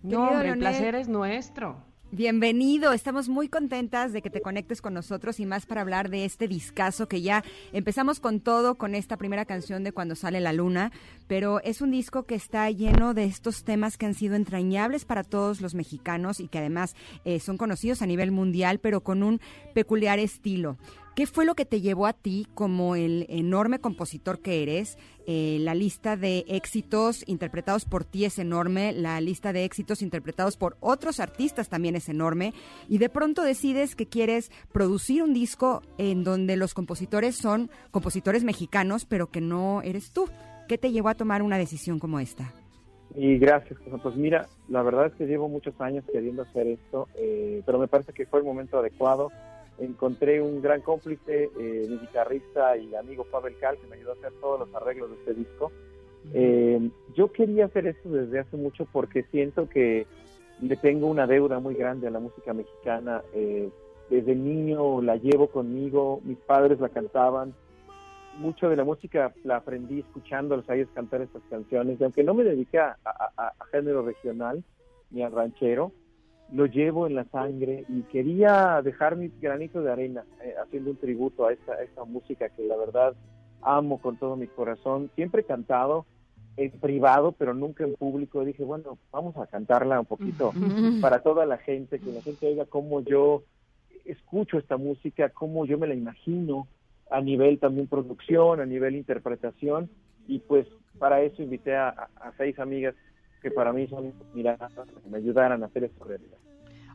C: No, hombre, el placer es nuestro.
B: Bienvenido, estamos muy contentas de que te conectes con nosotros y más para hablar de este discazo que ya empezamos con todo con esta primera canción de Cuando sale la luna, pero es un disco que está lleno de estos temas que han sido entrañables para todos los mexicanos y que además eh, son conocidos a nivel mundial, pero con un peculiar estilo. ¿Qué fue lo que te llevó a ti como el enorme compositor que eres? Eh, la lista de éxitos interpretados por ti es enorme, la lista de éxitos interpretados por otros artistas también es enorme y de pronto decides que quieres producir un disco en donde los compositores son compositores mexicanos pero que no eres tú. ¿Qué te llevó a tomar una decisión como esta?
O: Y gracias. Pues mira, la verdad es que llevo muchos años queriendo hacer esto, eh, pero me parece que fue el momento adecuado. Encontré un gran cómplice, eh, mi guitarrista y amigo Pavel Cal, que me ayudó a hacer todos los arreglos de este disco. Eh, yo quería hacer esto desde hace mucho porque siento que le tengo una deuda muy grande a la música mexicana. Eh, desde niño la llevo conmigo, mis padres la cantaban. Mucho de la música la aprendí escuchándolos a ellos cantar estas canciones. Y aunque no me dediqué a, a- a- a género regional ni al ranchero, lo llevo en la sangre y quería dejar mi granito de arena eh, haciendo un tributo a esta, a esta música que la verdad amo con todo mi corazón. Siempre he cantado en privado, pero nunca en público. Dije, bueno, vamos a cantarla un poquito para toda la gente, que la gente oiga cómo yo escucho esta música, cómo yo me la imagino a nivel también producción, a nivel interpretación. Y pues para eso invité a seis amigas que para mí son miradas, que me ayudaran a hacer esto realidad.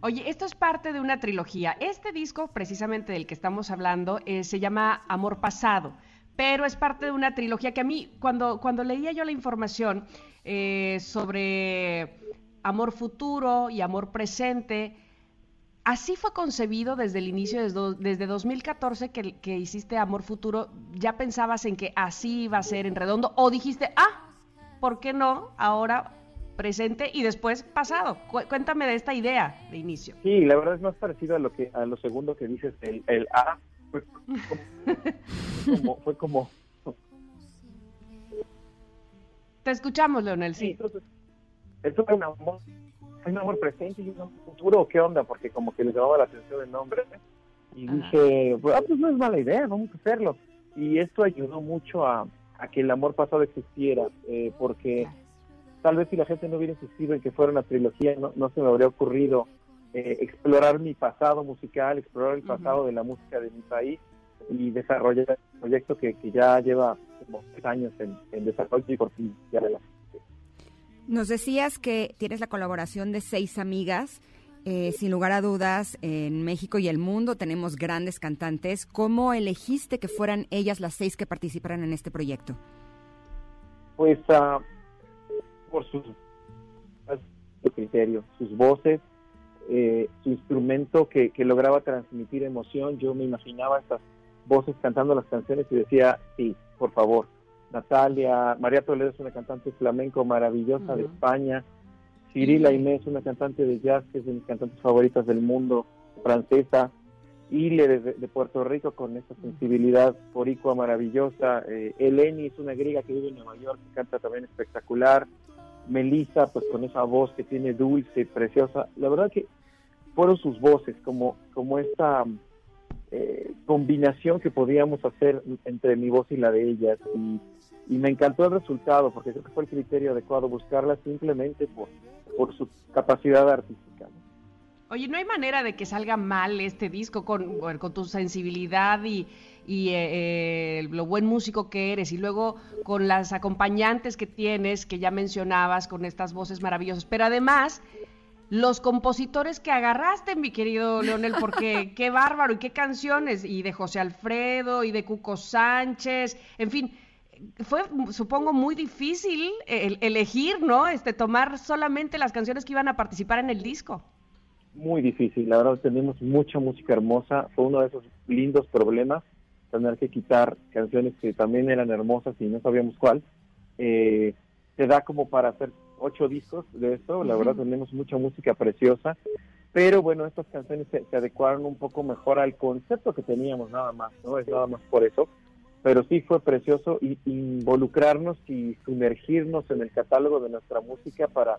C: Oye, esto es parte de una trilogía. Este disco, precisamente del que estamos hablando, eh, se llama Amor Pasado, pero es parte de una trilogía que a mí, cuando, cuando leía yo la información eh, sobre Amor Futuro y Amor Presente, así fue concebido desde el inicio, desde, desde 2014 que, que hiciste Amor Futuro, ¿ya pensabas en que así iba a ser en redondo? ¿O dijiste, ah, ¿por qué no? Ahora presente y después pasado. Cu- cuéntame de esta idea de inicio.
O: Sí, la verdad es más parecido a lo que a lo segundo que dices, el, el A fue como, fue como
C: Te escuchamos, Leonel, sí.
O: esto fue un amor, un amor presente y un amor futuro, ¿qué onda? Porque como que les llamaba la atención el nombre y dije, pues, ah, pues no es mala idea, vamos a hacerlo. y esto ayudó mucho a, a que el amor pasado existiera, eh, porque tal vez si la gente no hubiera insistido en que fuera una trilogía, no, no se me habría ocurrido eh, explorar mi pasado musical, explorar el pasado de la música de mi país y desarrollar un proyecto que, que ya lleva como tres años en, en desarrollo y por fin ya la
B: Nos decías que tienes la colaboración de seis amigas. Eh, sin lugar a dudas, en México y el mundo tenemos grandes cantantes. ¿Cómo elegiste que fueran ellas las seis que participaran en este proyecto?
O: Pues ah, por sus su criterio, sus voces, eh, su instrumento que, que lograba transmitir emoción. Yo me imaginaba estas voces cantando las canciones y decía, sí, por favor. Natalia, María Toledo es una cantante flamenco maravillosa de España. Cirila Inés, una cantante de jazz que es de mis cantantes favoritas del mundo, francesa. Ile de, de Puerto Rico con esa sensibilidad boricua maravillosa. Eh, Eleni es una griega que vive en Nueva York, que canta también espectacular. Melissa, pues con esa voz que tiene dulce, preciosa. La verdad que fueron sus voces, como, como esta eh, combinación que podíamos hacer entre mi voz y la de ellas. Y, me encantó el resultado, porque creo que fue el criterio adecuado, buscarla simplemente por, por su capacidad artística.
C: Oye, ¿no hay manera de que salga mal este disco con, con tu sensibilidad y, y eh, eh, lo buen músico que eres. Y luego con las acompañantes que tienes, que ya mencionabas, con estas voces maravillosas, pero además los compositores que agarraste, mi querido Leonel, porque qué bárbaro y qué canciones, y de José Alfredo y de Cuco Sánchez, en fin, fue supongo muy difícil el- elegir, ¿no? Este tomar solamente las canciones que iban a participar en el disco.
O: Muy difícil, la verdad tenemos mucha música hermosa, fue uno de esos lindos problemas, tener que quitar canciones que también eran hermosas y no sabíamos cuál. Eh, te da como para hacer ocho discos de esto, la verdad tenemos mucha música preciosa, pero bueno, estas canciones se, se adecuaron un poco mejor al concepto que teníamos nada más, ¿no? Es nada más por eso. Pero sí fue precioso y, involucrarnos y sumergirnos en el catálogo de nuestra música para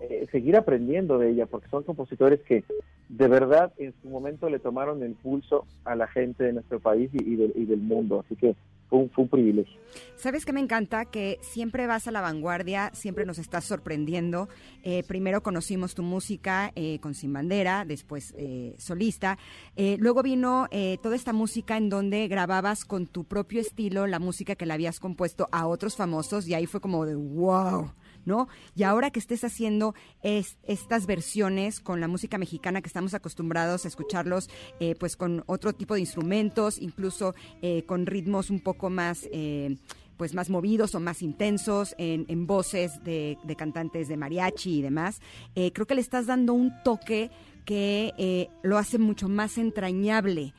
O: eh, seguir aprendiendo de ella, porque son compositores que de verdad en su momento le tomaron el pulso a la gente de nuestro país y, y del- mundo. Así que fue un, privilegio.
B: ¿Sabes qué me encanta? Que siempre vas a la vanguardia, siempre nos estás sorprendiendo. Eh, primero conocimos tu música eh, con Sin Bandera, después eh, solista. Eh, luego vino toda esta música en donde grababas con tu propio estilo la música que le habías compuesto a otros famosos y ahí fue como de wow. ¿No? Y ahora que estés haciendo es- estas versiones con la música mexicana que estamos acostumbrados a escucharlos, eh, pues con otro tipo de instrumentos, incluso eh, con ritmos un poco más, eh, pues más movidos o más intensos, en, en voces de, de cantantes de mariachi y demás, eh, creo que le estás dando un toque que lo hace mucho más entrañable.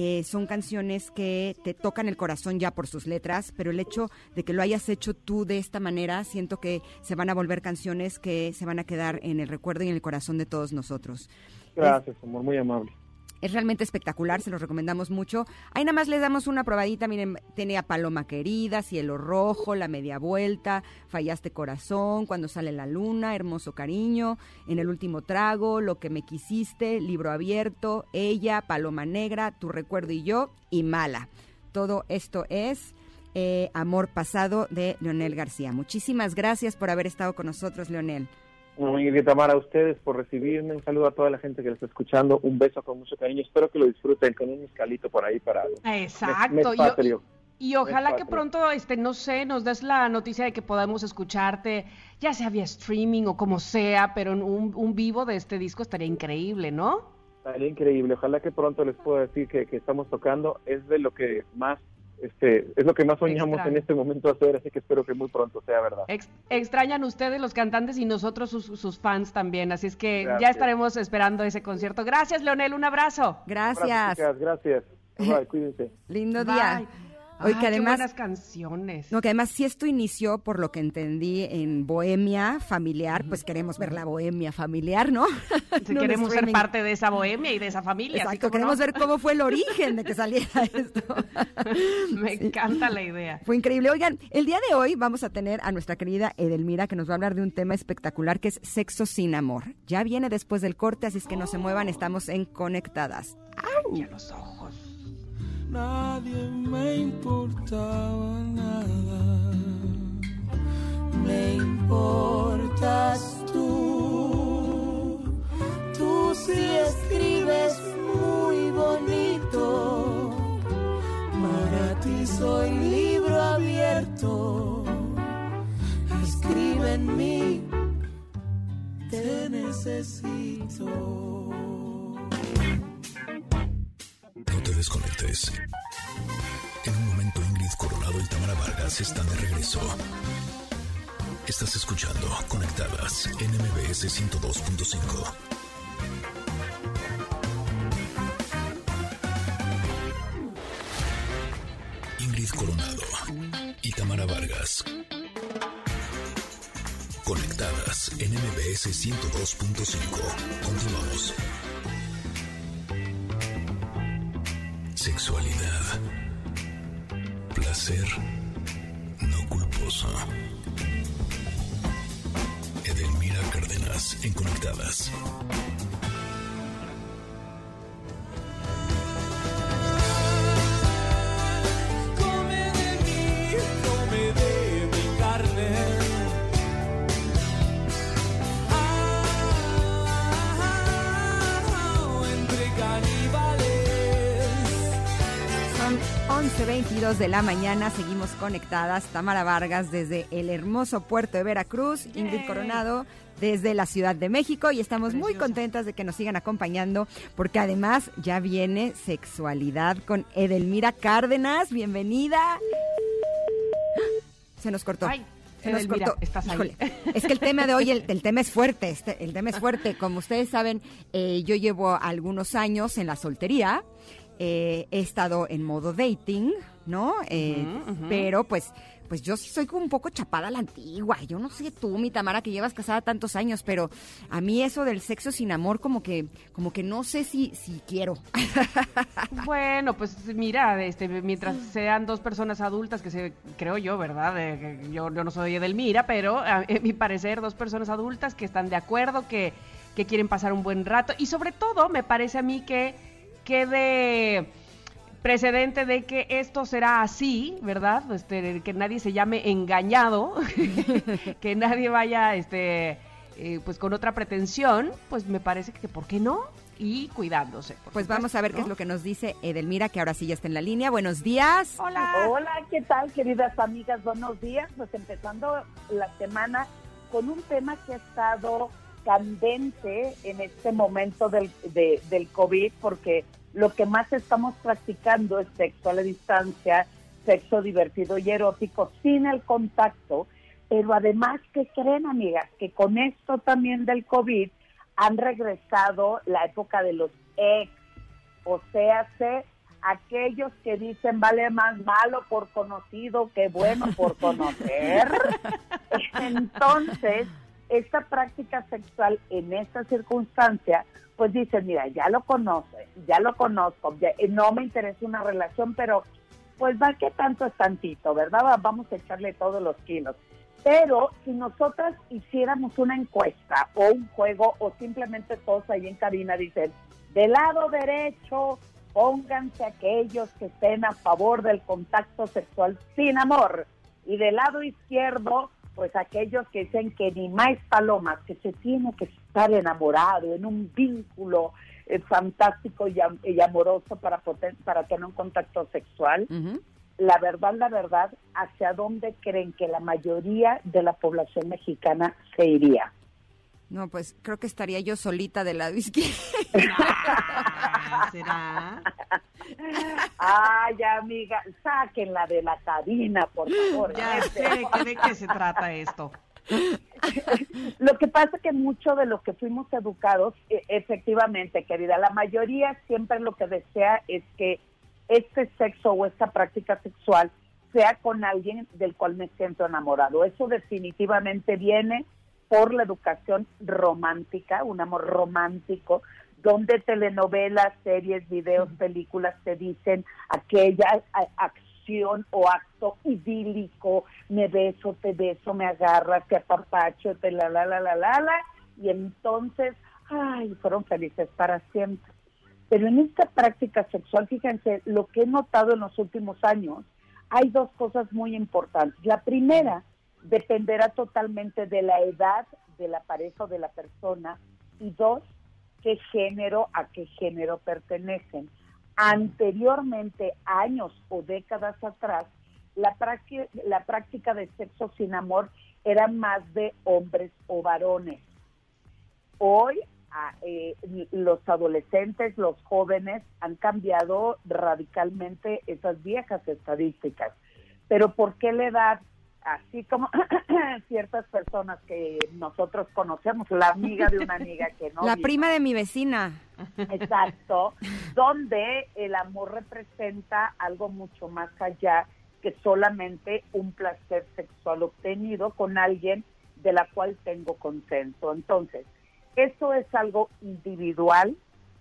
B: Eh, son canciones que te tocan el corazón ya por sus letras, pero el hecho de que lo hayas hecho tú de esta manera, siento que se van a volver canciones que se van a quedar en el recuerdo y en el corazón de todos nosotros.
O: Gracias, amor, muy amable.
B: Es realmente espectacular, se los recomendamos mucho. Ahí nada más les damos una probadita, miren, tiene a Paloma Querida, Cielo Rojo, La Media Vuelta, Fallaste Corazón, Cuando sale la luna, Hermoso Cariño, En el Último Trago, Lo que me quisiste, Libro Abierto, Ella, Paloma Negra, Tu Recuerdo y Yo, y Mala. Todo esto es eh, Amor Pasado de Leonel García. Muchísimas gracias por haber estado con nosotros, Leonel.
O: Muy bien, Tamara, a ustedes por recibirme. Un saludo a toda la gente que lo está escuchando. Un beso con mucho cariño. Espero que lo disfruten con un mezcalito por ahí para
C: Exacto.
O: Mes- mes
C: y-
O: patrio.
C: Y, ojalá que pronto, este, no sé, nos des la noticia de que podamos escucharte, ya sea vía streaming o como sea, pero en un, un vivo de este disco estaría increíble, ¿no?
O: Estaría increíble. Ojalá que pronto les pueda decir que, que estamos tocando. Es de lo que más, este, es lo que más soñamos
C: Extraño.
O: en este momento hacer. Así que espero que muy pronto sea verdad.
C: Ex- extrañan ustedes los cantantes y nosotros sus, sus fans también, así es que ya estaremos esperando ese concierto. Gracias, Leonel, un abrazo.
B: Gracias.
O: Abrazo, chicas. Gracias. Bye, cuídense.
B: Lindo
C: Bye.
B: Hoy
C: Ay,
B: que
C: qué
B: además
C: buenas canciones.
B: No, que además si esto inició, por lo que entendí, en bohemia familiar, pues queremos ver la bohemia familiar, ¿no?
C: Si
B: No
C: queremos ser parte de esa bohemia y de esa familia.
B: Exacto, queremos
C: no.
B: ver cómo fue el origen de que saliera esto.
C: Me encanta la idea.
B: Fue increíble. Oigan, el día de hoy vamos a tener a nuestra querida Edelmira que nos va a hablar de un tema espectacular que es sexo sin amor. Ya viene después del corte, así es que no se muevan, estamos en Conectadas.
C: Y a los ojos.
N: Nadie me importaba nada. Me importas tú, tú sí escribes muy bonito. Para ti soy libro abierto. Escribe en mí, te necesito.
A: Desconectes. En un momento Ingrid Coronado y Tamara Vargas están de regreso. Estás escuchando Conectadas en MBS 102.5. Ingrid Coronado y Tamara Vargas. Conectadas en MBS 102.5. Continuamos. Sexualidad. Placer no culposo. Edelmira Cárdenas en Conectadas.
B: 11.22 de la mañana, seguimos conectadas. Tamara Vargas desde el hermoso puerto de Veracruz, Ingrid Coronado desde la Ciudad de México y estamos muy contentas de que nos sigan acompañando porque además ya viene sexualidad con Edelmira Cárdenas. Bienvenida. Se nos cortó.
C: Ay,
B: Se nos cortó.
C: estás ahí.
B: Híjole, es que el tema de hoy, el, el tema es fuerte, este, el tema es fuerte. Como ustedes saben, eh, yo llevo algunos años en la soltería, eh, he estado en modo dating, ¿no? Eh. Pero pues, pues yo sí soy como un poco chapada a la antigua. Yo no sé tú, mi Tamara, que llevas casada tantos años, pero a mí eso del sexo sin amor, como que, como que no sé si, si quiero.
C: Bueno, pues mira, este, mientras sean dos personas adultas, que se, creo yo, ¿verdad? Eh, yo, yo no soy Edelmira, pero a, en mi parecer, dos personas adultas que están de acuerdo, que, que quieren pasar un buen rato. Y sobre todo, me parece a mí que quede precedente de que esto será así, ¿verdad? Este, que nadie se llame engañado, que nadie vaya, este, eh, pues con otra pretensión, pues me parece que, ¿por qué no? Y cuidándose. por
B: Pues vamos a ver qué es lo que nos dice Edelmira, que ahora sí ya está en la línea. Buenos días.
C: Hola.
P: Hola, ¿qué tal, queridas amigas? Buenos días. Pues empezando la semana con un tema que ha estado candente en este momento del, de- del COVID, porque lo que más estamos practicando es sexo a la distancia, sexo divertido y erótico sin el contacto. Pero además, ¿qué creen, amigas? Que con esto también del COVID han regresado la época de los ex, o sea, sé, aquellos que dicen vale más malo por conocido que bueno por conocer. Entonces, esta práctica sexual en esta circunstancia, pues dicen, mira, ya lo conoce, ya lo conozco, ya- eh, no me interesa una relación, pero pues va que tanto es tantito, ¿verdad? Va- Vamos a echarle todos los kilos. Pero si nosotras hiciéramos una encuesta o un juego o simplemente todos ahí en cabina dicen, del lado derecho, pónganse aquellos que estén a favor del contacto sexual sin amor. Y del lado izquierdo, pues aquellos que dicen que ni más palomas, que se tiene que estar enamorado en un vínculo eh, fantástico y, am- y amoroso para, poder- para tener un contacto sexual la verdad, la verdad, hacia dónde creen que la mayoría de la población mexicana se iría.
B: No, pues creo que estaría yo solita del lado izquierdo.
C: ¿Será?
P: Ay, amiga, sáquenla de la cabina, por favor.
C: Ya sé que de qué se trata esto.
P: Lo que pasa es que mucho de lo que fuimos educados, e- efectivamente, querida, la mayoría siempre lo que desea es que este sexo o esta práctica sexual sea con alguien del cual me siento enamorado. Eso definitivamente viene por la educación romántica, un amor romántico, donde telenovelas, series, videos, películas te dicen aquella acción o acto idílico, me beso, te beso, me agarras, te apapacho, te la la la la la la, y entonces, ay, fueron felices para siempre. Pero en esta práctica sexual, fíjense, lo que he notado en los últimos años, hay dos cosas muy importantes. La primera dependerá totalmente de la edad de la pareja o de la persona. Y dos, qué género, a qué género pertenecen. Anteriormente, años o décadas atrás, la la práctica de sexo sin amor era más de hombres o varones. Hoy eh, los adolescentes, los jóvenes han cambiado radicalmente esas viejas estadísticas. Pero ¿por qué la edad? Así como ciertas personas que nosotros conocemos, la amiga de una amiga que no
B: La prima de mi vecina.
P: Exacto, donde el amor representa algo mucho más allá que solamente un placer sexual obtenido con alguien de la cual tengo consenso. Entonces, eso es algo individual,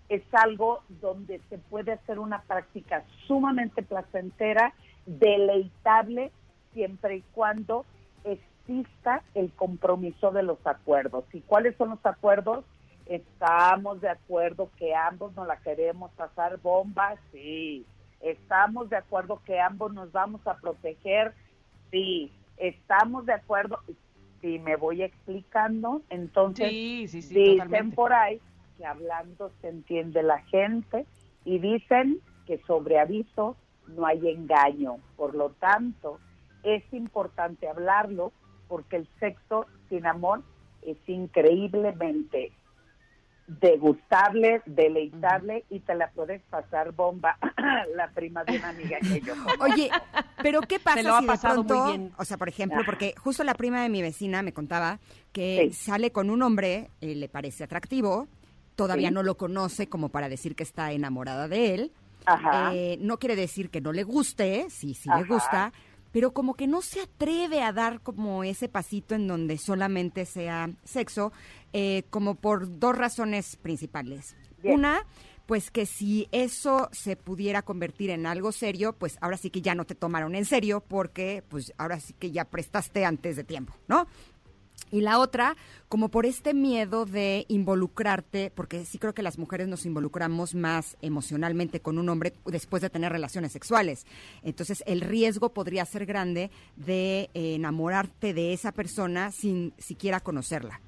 P: es algo donde se puede hacer una práctica sumamente placentera, deleitable, siempre y cuando exista el compromiso de los acuerdos. ¿Y cuáles son los acuerdos? Estamos de acuerdo que ambos nos la queremos pasar bombas, sí. Estamos de acuerdo que ambos nos vamos a proteger, sí. Estamos de acuerdo, si me voy explicando, entonces
C: Sí, sí, sí,
P: dicen
C: totalmente.
P: por ahí que hablando se entiende la gente y dicen que sobre aviso no hay engaño. Por lo tanto, es importante hablarlo porque el sexo sin amor es increíblemente degustable, deleitable y te la puedes pasar bomba la prima de una amiga que yo conozco.
B: Oye, pero ¿qué pasa
C: Se lo ha
B: si de
C: muy
B: pronto,
C: bien.
B: o sea, por ejemplo,
P: Ajá.
B: porque justo la prima de mi vecina me contaba que
P: Sí.
B: sale con un hombre, eh, le parece atractivo, todavía
P: Sí.
B: no lo conoce como para decir que está enamorada de él.
P: Ajá.
B: Eh, no quiere decir que no le guste, sí, sí le gusta, pero como que no se atreve a dar como ese pasito en donde solamente sea sexo, eh, como por dos razones principales.
P: Bien.
B: Una, pues que si eso se pudiera convertir en algo serio, pues ahora sí que ya no te tomaron en serio porque pues ahora sí que ya prestaste antes de tiempo, ¿no? Y la otra, como por este miedo de involucrarte, porque sí creo que las mujeres nos involucramos más emocionalmente con un hombre después de tener relaciones sexuales. Entonces el riesgo podría ser grande de eh, enamorarte de esa persona sin siquiera conocerla.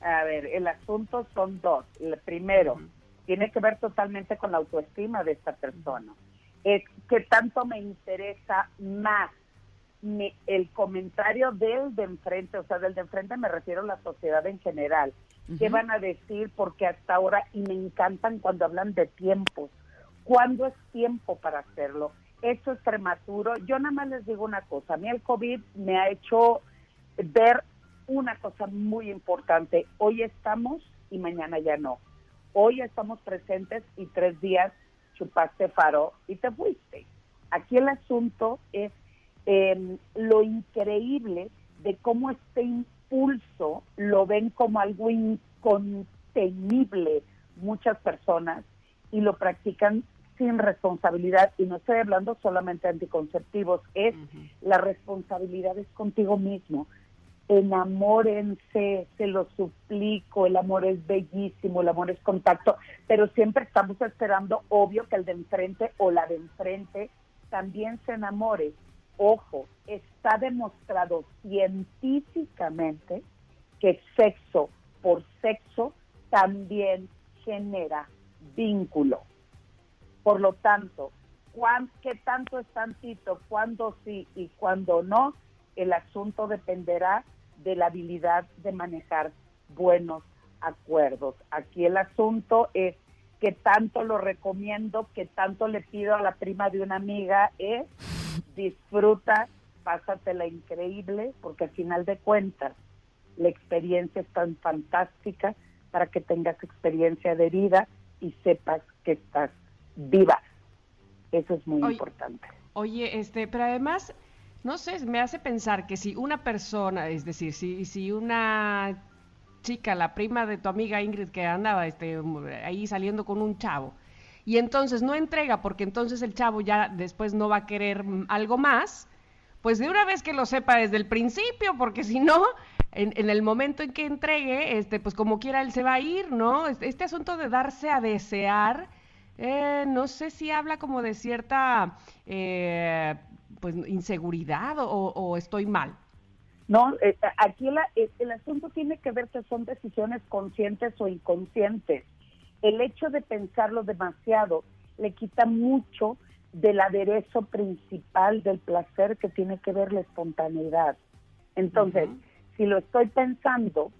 P: A ver, el asunto son dos. El primero, tiene que ver totalmente con la autoestima de esta persona. Es que tanto me interesa más el comentario del de enfrente, o sea, del de enfrente me refiero a la sociedad en general. ¿Qué van a decir? Porque hasta ahora, y me encantan cuando hablan de tiempos. ¿Cuándo es tiempo para hacerlo? Eso es prematuro. Yo nada más les digo una cosa. A mí el COVID me ha hecho ver una cosa muy importante. Hoy estamos y mañana ya no. Hoy estamos presentes y tres días chupaste faro y te fuiste. Aquí el asunto es eh, lo increíble de cómo este impulso lo ven como algo incontenible muchas personas y lo practican sin responsabilidad. Y no estoy hablando solamente de anticonceptivos, es la responsabilidad es contigo mismo. Enamórense, se lo suplico, el amor es bellísimo, el amor es contacto, pero siempre estamos esperando, obvio, que el de enfrente o la de enfrente también se enamore. Ojo, está demostrado científicamente que sexo por sexo también genera vínculo. Por lo tanto, ¿cuán- ¿qué tanto es tantito? ¿Cuándo sí y cuándo no? El asunto dependerá de la habilidad de manejar buenos acuerdos. Aquí el asunto es que tanto lo recomiendo, que tanto le pido a la prima de una amiga es disfruta, pásatela increíble, porque al final de cuentas la experiencia es tan fantástica para que tengas experiencia de vida y sepas que estás viva. Eso es muy
C: Oye,
P: importante.
C: Oye, este, pero además, no sé, me hace pensar que si una persona, es decir, si, si una chica, la prima de tu amiga Ingrid que andaba este, ahí saliendo con un chavo, y entonces no entrega porque entonces el chavo ya después no va a querer mm, algo más, pues de una vez que lo sepa desde el principio, porque si no, en, en el momento en que entregue, este, pues como quiera él se va a ir, ¿no? Este, este asunto de darse a desear eh, no sé si habla como de cierta eh, pues inseguridad o, estoy mal.
P: No, eh, aquí la- el, el asunto tiene que ver que son decisiones conscientes o inconscientes. El hecho de pensarlo demasiado le quita mucho del aderezo principal del placer que tiene que ver la espontaneidad. Entonces, si lo estoy pensando,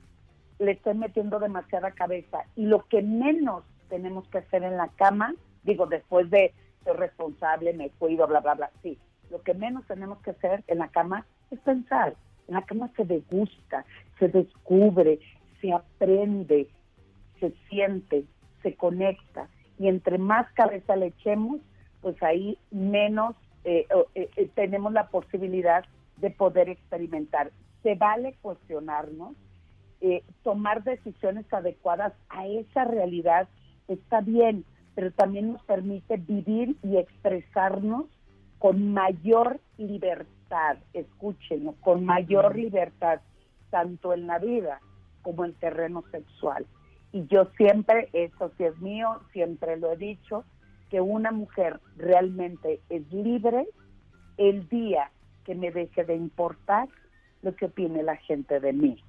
P: le estoy metiendo demasiada cabeza y lo que menos tenemos que hacer en la cama, digo, después de ser responsable, me cuido, bla, bla, bla, sí, lo que menos tenemos que hacer en la cama es pensar. En la cama se degusta, se descubre, se aprende, se siente, se conecta. Y entre más cabeza le echemos, pues ahí menos eh, eh, eh, tenemos la posibilidad de poder experimentar. Se vale cuestionarnos, eh, tomar decisiones adecuadas a esa realidad está bien, pero también nos permite vivir y expresarnos con mayor libertad, escúchenlo, con mayor libertad, tanto en la vida como en terreno sexual. Y yo siempre, eso sí es mío, siempre lo he dicho, que una mujer realmente es libre el día que me deje de importar lo que opine la gente de mí.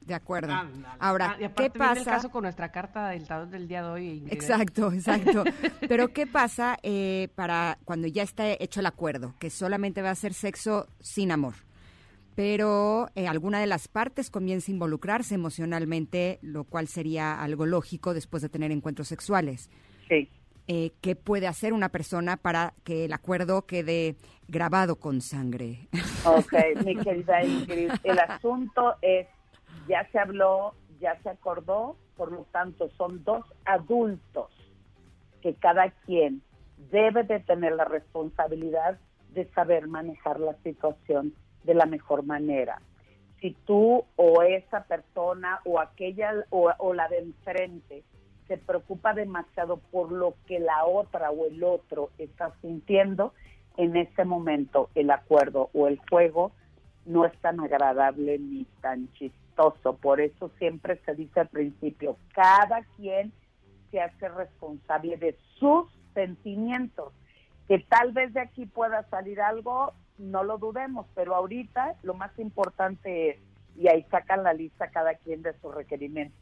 B: De acuerdo.
C: Ándale.
B: Ahora,
C: Ah,
B: ¿qué
C: viene el
B: pasa?
C: caso con nuestra carta del tarot del día de hoy. Ingrid.
B: Exacto, exacto. Pero ¿qué pasa eh, para cuando ya está hecho el acuerdo, que solamente va a ser sexo sin amor? Pero eh, alguna de las partes comienza a involucrarse emocionalmente, lo cual sería algo lógico después de tener encuentros sexuales.
P: Sí.
B: Eh, ¿Qué puede hacer una persona para que el acuerdo quede grabado con sangre?
P: Ok, mi querida Ingrid, el asunto es, ya se habló, ya se acordó, por lo tanto son dos adultos que cada quien debe de tener la responsabilidad de saber manejar la situación de la mejor manera. Si tú o esa persona o aquella o, o la de enfrente se preocupa demasiado por lo que la otra o el otro está sintiendo, en ese momento el acuerdo o el juego no es tan agradable ni tan chistoso. Por eso siempre se dice al principio, cada quien se hace responsable de sus sentimientos. Que tal vez de aquí pueda salir algo, no lo dudemos, pero ahorita lo más importante es, y ahí sacan la lista cada quien de sus requerimientos,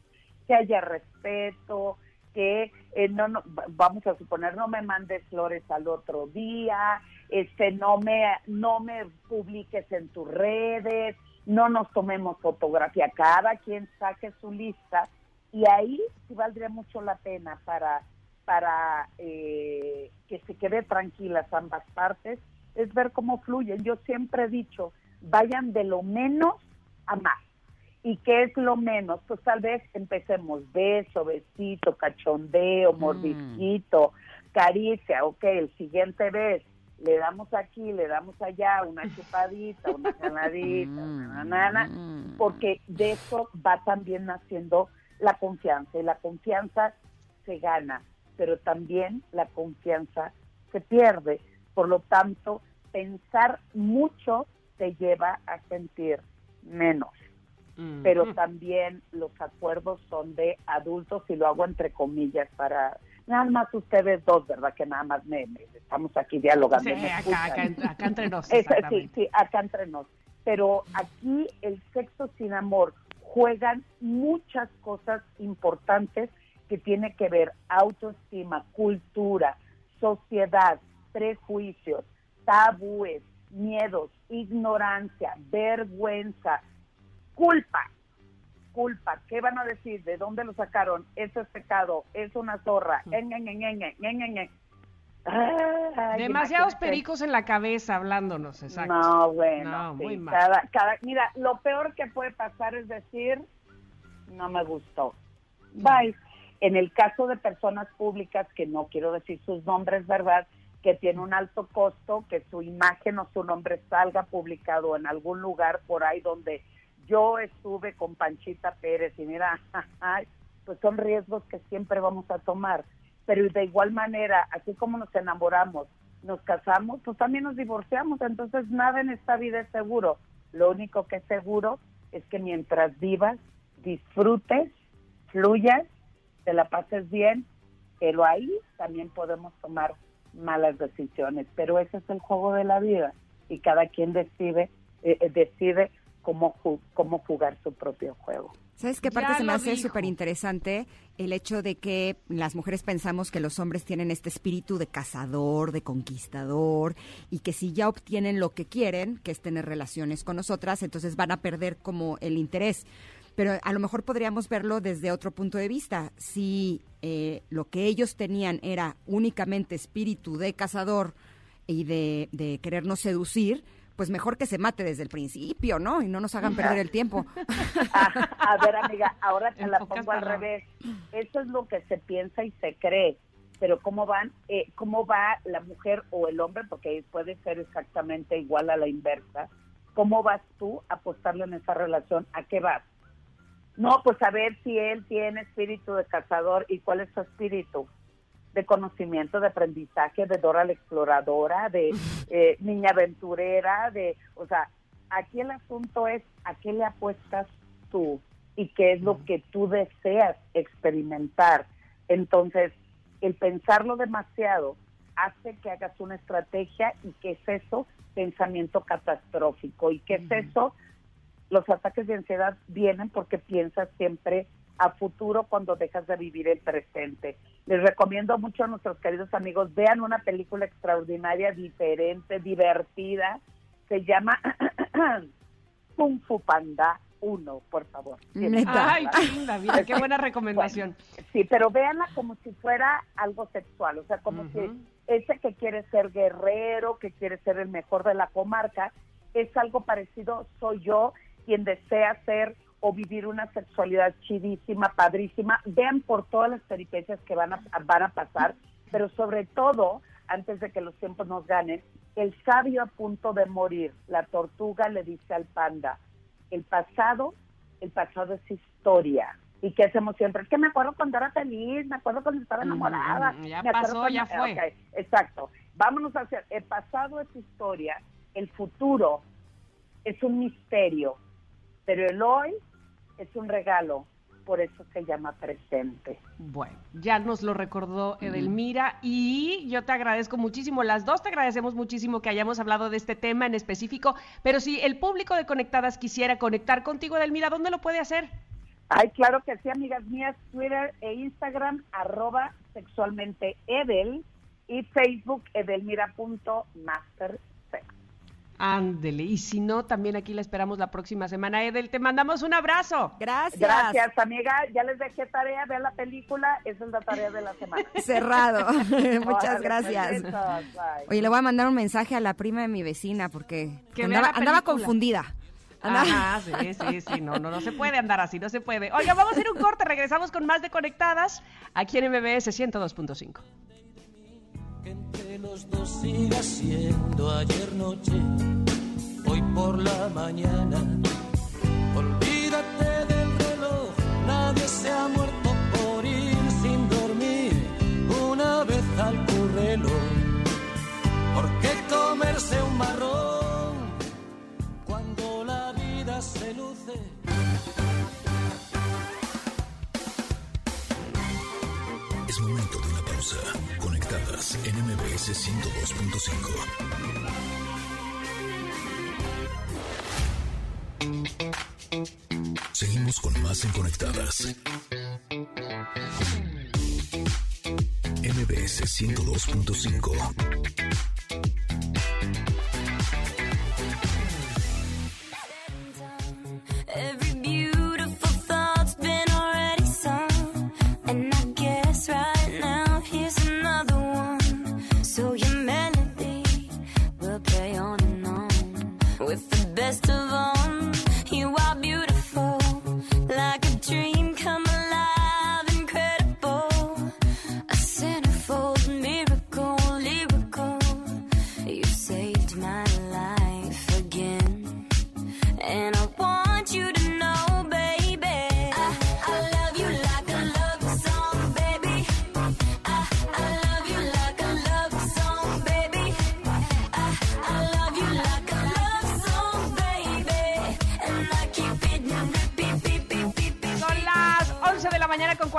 P: que haya respeto, que eh, no, no va- vamos a suponer no me mandes flores al otro día, este no me no me publiques en tus redes, no nos tomemos fotografía, cada quien saque su lista y ahí sí valdría mucho la pena para para eh, que se quede tranquilas ambas partes es ver cómo fluyen. Yo siempre he dicho, vayan de lo menos a más. ¿Y qué es lo menos? Pues tal vez empecemos beso, besito, cachondeo, mordisquito, caricia, ok, el siguiente vez le damos aquí, le damos allá, una chupadita, una jaladita, una nana, porque de eso va también naciendo la confianza, y la confianza se gana, pero también la confianza se pierde. Por lo tanto, pensar mucho te lleva a sentir menos pero también los acuerdos son de adultos y lo hago entre comillas para nada más ustedes dos, ¿verdad? Que nada más me, me- estamos aquí dialogando.
C: Sí,
P: me
C: acá, acá acá entre nos,
P: sí, sí, acá entre nos. Pero aquí el sexo sin amor juegan muchas cosas importantes que tiene que ver autoestima, cultura, sociedad, prejuicios, tabúes, miedos, ignorancia, vergüenza, culpa, culpa. ¿Qué van a decir? ¿De dónde lo sacaron? Eso es pecado, es una zorra. En, en, en. Ay,
C: Demasiados pericos en la cabeza hablándonos, exacto.
P: No, bueno,
C: No,
P: sí,
C: muy mal.
P: cada- cada- mira, lo peor que puede pasar es decir, no me gustó. Bye. En el caso de personas públicas, que no quiero decir sus nombres, ¿verdad? Que tiene un alto costo, que su imagen o su nombre salga publicado en algún lugar por ahí donde yo estuve con Panchita Pérez y mira, pues son riesgos que siempre vamos a tomar. Pero de igual manera, así como nos enamoramos, nos casamos, pues también nos divorciamos. Entonces nada en esta vida es seguro. Lo único que es seguro es que mientras vivas, disfrutes, fluyas, te la pases bien pero ahí también podemos tomar malas decisiones, pero ese es el juego de la vida y cada quien decide eh, eh, decide cómo ju- cómo jugar su propio juego.
B: ¿Sabes qué
P: Ya
B: parte se me hace súper interesante? El hecho de que las mujeres pensamos que los hombres tienen este espíritu de cazador, de conquistador, y que si ya obtienen lo que quieren, que es tener relaciones con nosotras, entonces van a perder como el interés. Pero a lo mejor podríamos verlo desde otro punto de vista. Si eh, lo que ellos tenían era únicamente espíritu de cazador y de, de querernos seducir, pues mejor que se mate desde el principio, ¿no? Y no nos hagan perder el tiempo.
P: A ver, amiga, ahora te
B: En
P: la pongo al revés. Eso es lo que se piensa y se cree. Pero cómo van, eh, cómo va la mujer o el hombre, porque puede ser exactamente igual a la inversa. ¿Cómo vas tú a apostarle en esa relación? ¿A qué vas? No, pues a ver si él tiene espíritu de cazador y cuál es su espíritu de conocimiento, de aprendizaje, de Dora la exploradora, de eh, niña aventurera, de, o sea, aquí el asunto es a qué le apuestas tú y qué es lo que tú deseas experimentar. Entonces, el pensarlo demasiado hace que hagas una estrategia y qué es eso, pensamiento catastrófico. ¿Y qué es eso? Los ataques de ansiedad vienen porque piensas siempre a futuro cuando dejas de vivir el presente. Les recomiendo mucho a nuestros queridos amigos, vean una película extraordinaria, diferente, divertida, se llama Kung Fu Panda 1, por favor.
C: Neta. Ay, qué linda, mira, qué buena recomendación.
P: Bueno, sí, pero véanla como si fuera algo sexual, o sea, como que ese que quiere ser guerrero, que quiere ser el mejor de la comarca, es algo parecido, soy yo quien desea ser o vivir una sexualidad chidísima, padrísima. Vean por todas las peripecias que van a, van a pasar, pero sobre todo, antes de que los tiempos nos ganen, el sabio a punto de morir, la tortuga le dice al panda, el pasado, el pasado es historia. ¿Y qué hacemos siempre? Es que me acuerdo cuando era feliz, me acuerdo cuando estaba enamorada.
C: Mm, ya
P: me
C: pasó,
P: cuando-
C: ya fue.
P: Exacto. Vámonos hacia el pasado es historia, el futuro es un misterio, pero el hoy es un regalo, por eso se llama presente.
C: Bueno, ya nos lo recordó Edelmira y yo te agradezco muchísimo, las dos te agradecemos muchísimo que hayamos hablado de este tema en específico, pero si el público de Conectadas quisiera conectar contigo, Edelmira, ¿dónde lo puede hacer?
P: Ay, claro que sí, amigas mías, Twitter e Instagram, arroba sexualmente Edel y Facebook edelmira.mastersex.
C: Ándele, y si no, también aquí la esperamos la próxima semana. Edel, te mandamos un abrazo.
B: Gracias.
P: Gracias, amiga. Ya les dejé tarea, vean la película, esa es la tarea de la semana.
B: Cerrado. Muchas
P: Órale,
B: gracias. Oye, le voy a mandar un mensaje a la prima de mi vecina porque
C: Que
B: andaba, confundida.
C: Ajá, sí, sí, sí, no, no, no se puede andar así, no se puede. Oiga, vamos a ir un corte, regresamos con más de Conectadas aquí en MBS 102.5.
Q: los dos siga siendo ayer noche, hoy por la mañana. Olvídate del reloj, nadie se ha muerto por ir sin dormir una vez al currelo. ¿Por qué comerse un marrón cuando la vida se luce?
A: Es momento de una pausa. Conectadas en MBS 102.5. Seguimos con más en Conectadas. MBS 102.5.
R: Every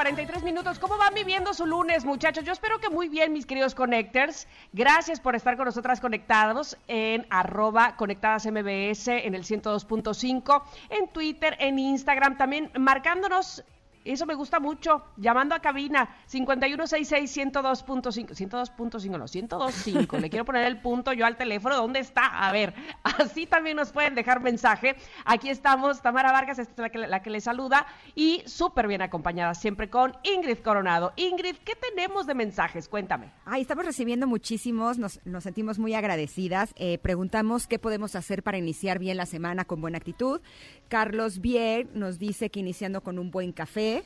C: 43 minutos. ¿Cómo van viviendo su lunes, muchachos? Yo espero que muy bien, mis queridos connectors. Gracias por estar con nosotras conectados en arroba conectadas MBS en el 102.5, en Twitter, en Instagram, también marcándonos eso me gusta mucho. Llamando a cabina 5166-102.5. 102.5, no, 102.5. Le quiero poner el punto yo al teléfono. ¿Dónde está? A ver, así también nos pueden dejar mensaje. Aquí estamos, Tamara Vargas, esta es la que, la que le saluda. Y súper bien acompañada, siempre con Ingrid Coronado. Ingrid, ¿qué tenemos de mensajes? Cuéntame.
B: Ay, estamos recibiendo muchísimos, nos, nos sentimos muy agradecidas. Eh, preguntamos qué podemos hacer para iniciar bien la semana con buena actitud. Carlos Bier nos dice que iniciando con un buen café.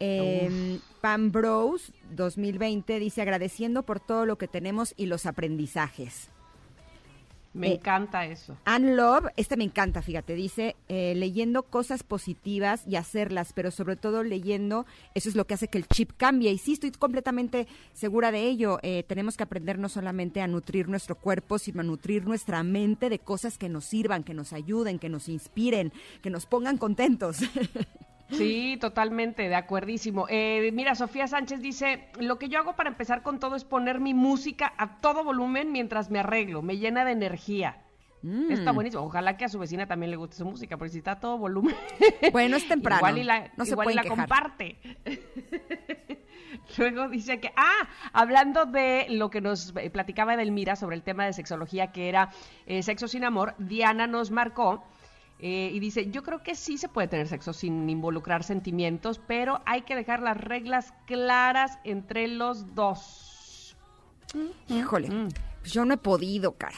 B: Eh, Pam Bros 2020 dice agradeciendo por todo lo que tenemos y los aprendizajes.
C: Me
B: Eh,
C: encanta eso.
B: Ann Love, este me encanta, fíjate, dice eh, leyendo cosas positivas y hacerlas, pero sobre todo leyendo, eso es lo que hace que el chip cambie. Y sí, estoy completamente segura de ello. Eh, tenemos que aprender no solamente a nutrir nuestro cuerpo, sino a nutrir nuestra mente de cosas que nos sirvan, que nos ayuden, que nos inspiren, que nos pongan contentos.
C: Sí, totalmente, de acuerdísimo. Eh, mira, Sofía Sánchez dice, lo que yo hago para empezar con todo es poner mi música a todo volumen mientras me arreglo, me llena de energía.
B: Mm.
C: Está buenísimo. Ojalá que a su vecina también le guste su música, porque si está a todo volumen.
B: Bueno, es temprano.
C: Igual y la,
B: no se
C: y
B: pueden
C: la
B: quejar.
C: comparte. Luego dice que, ah, hablando de lo que nos eh, platicaba Edelmira sobre el tema de sexología, que era eh, sexo sin amor, Diana nos marcó eh, y dice, yo creo que sí se puede tener sexo sin involucrar sentimientos, pero hay que dejar las reglas claras entre los dos.
B: Híjole, pues yo no he podido, caray.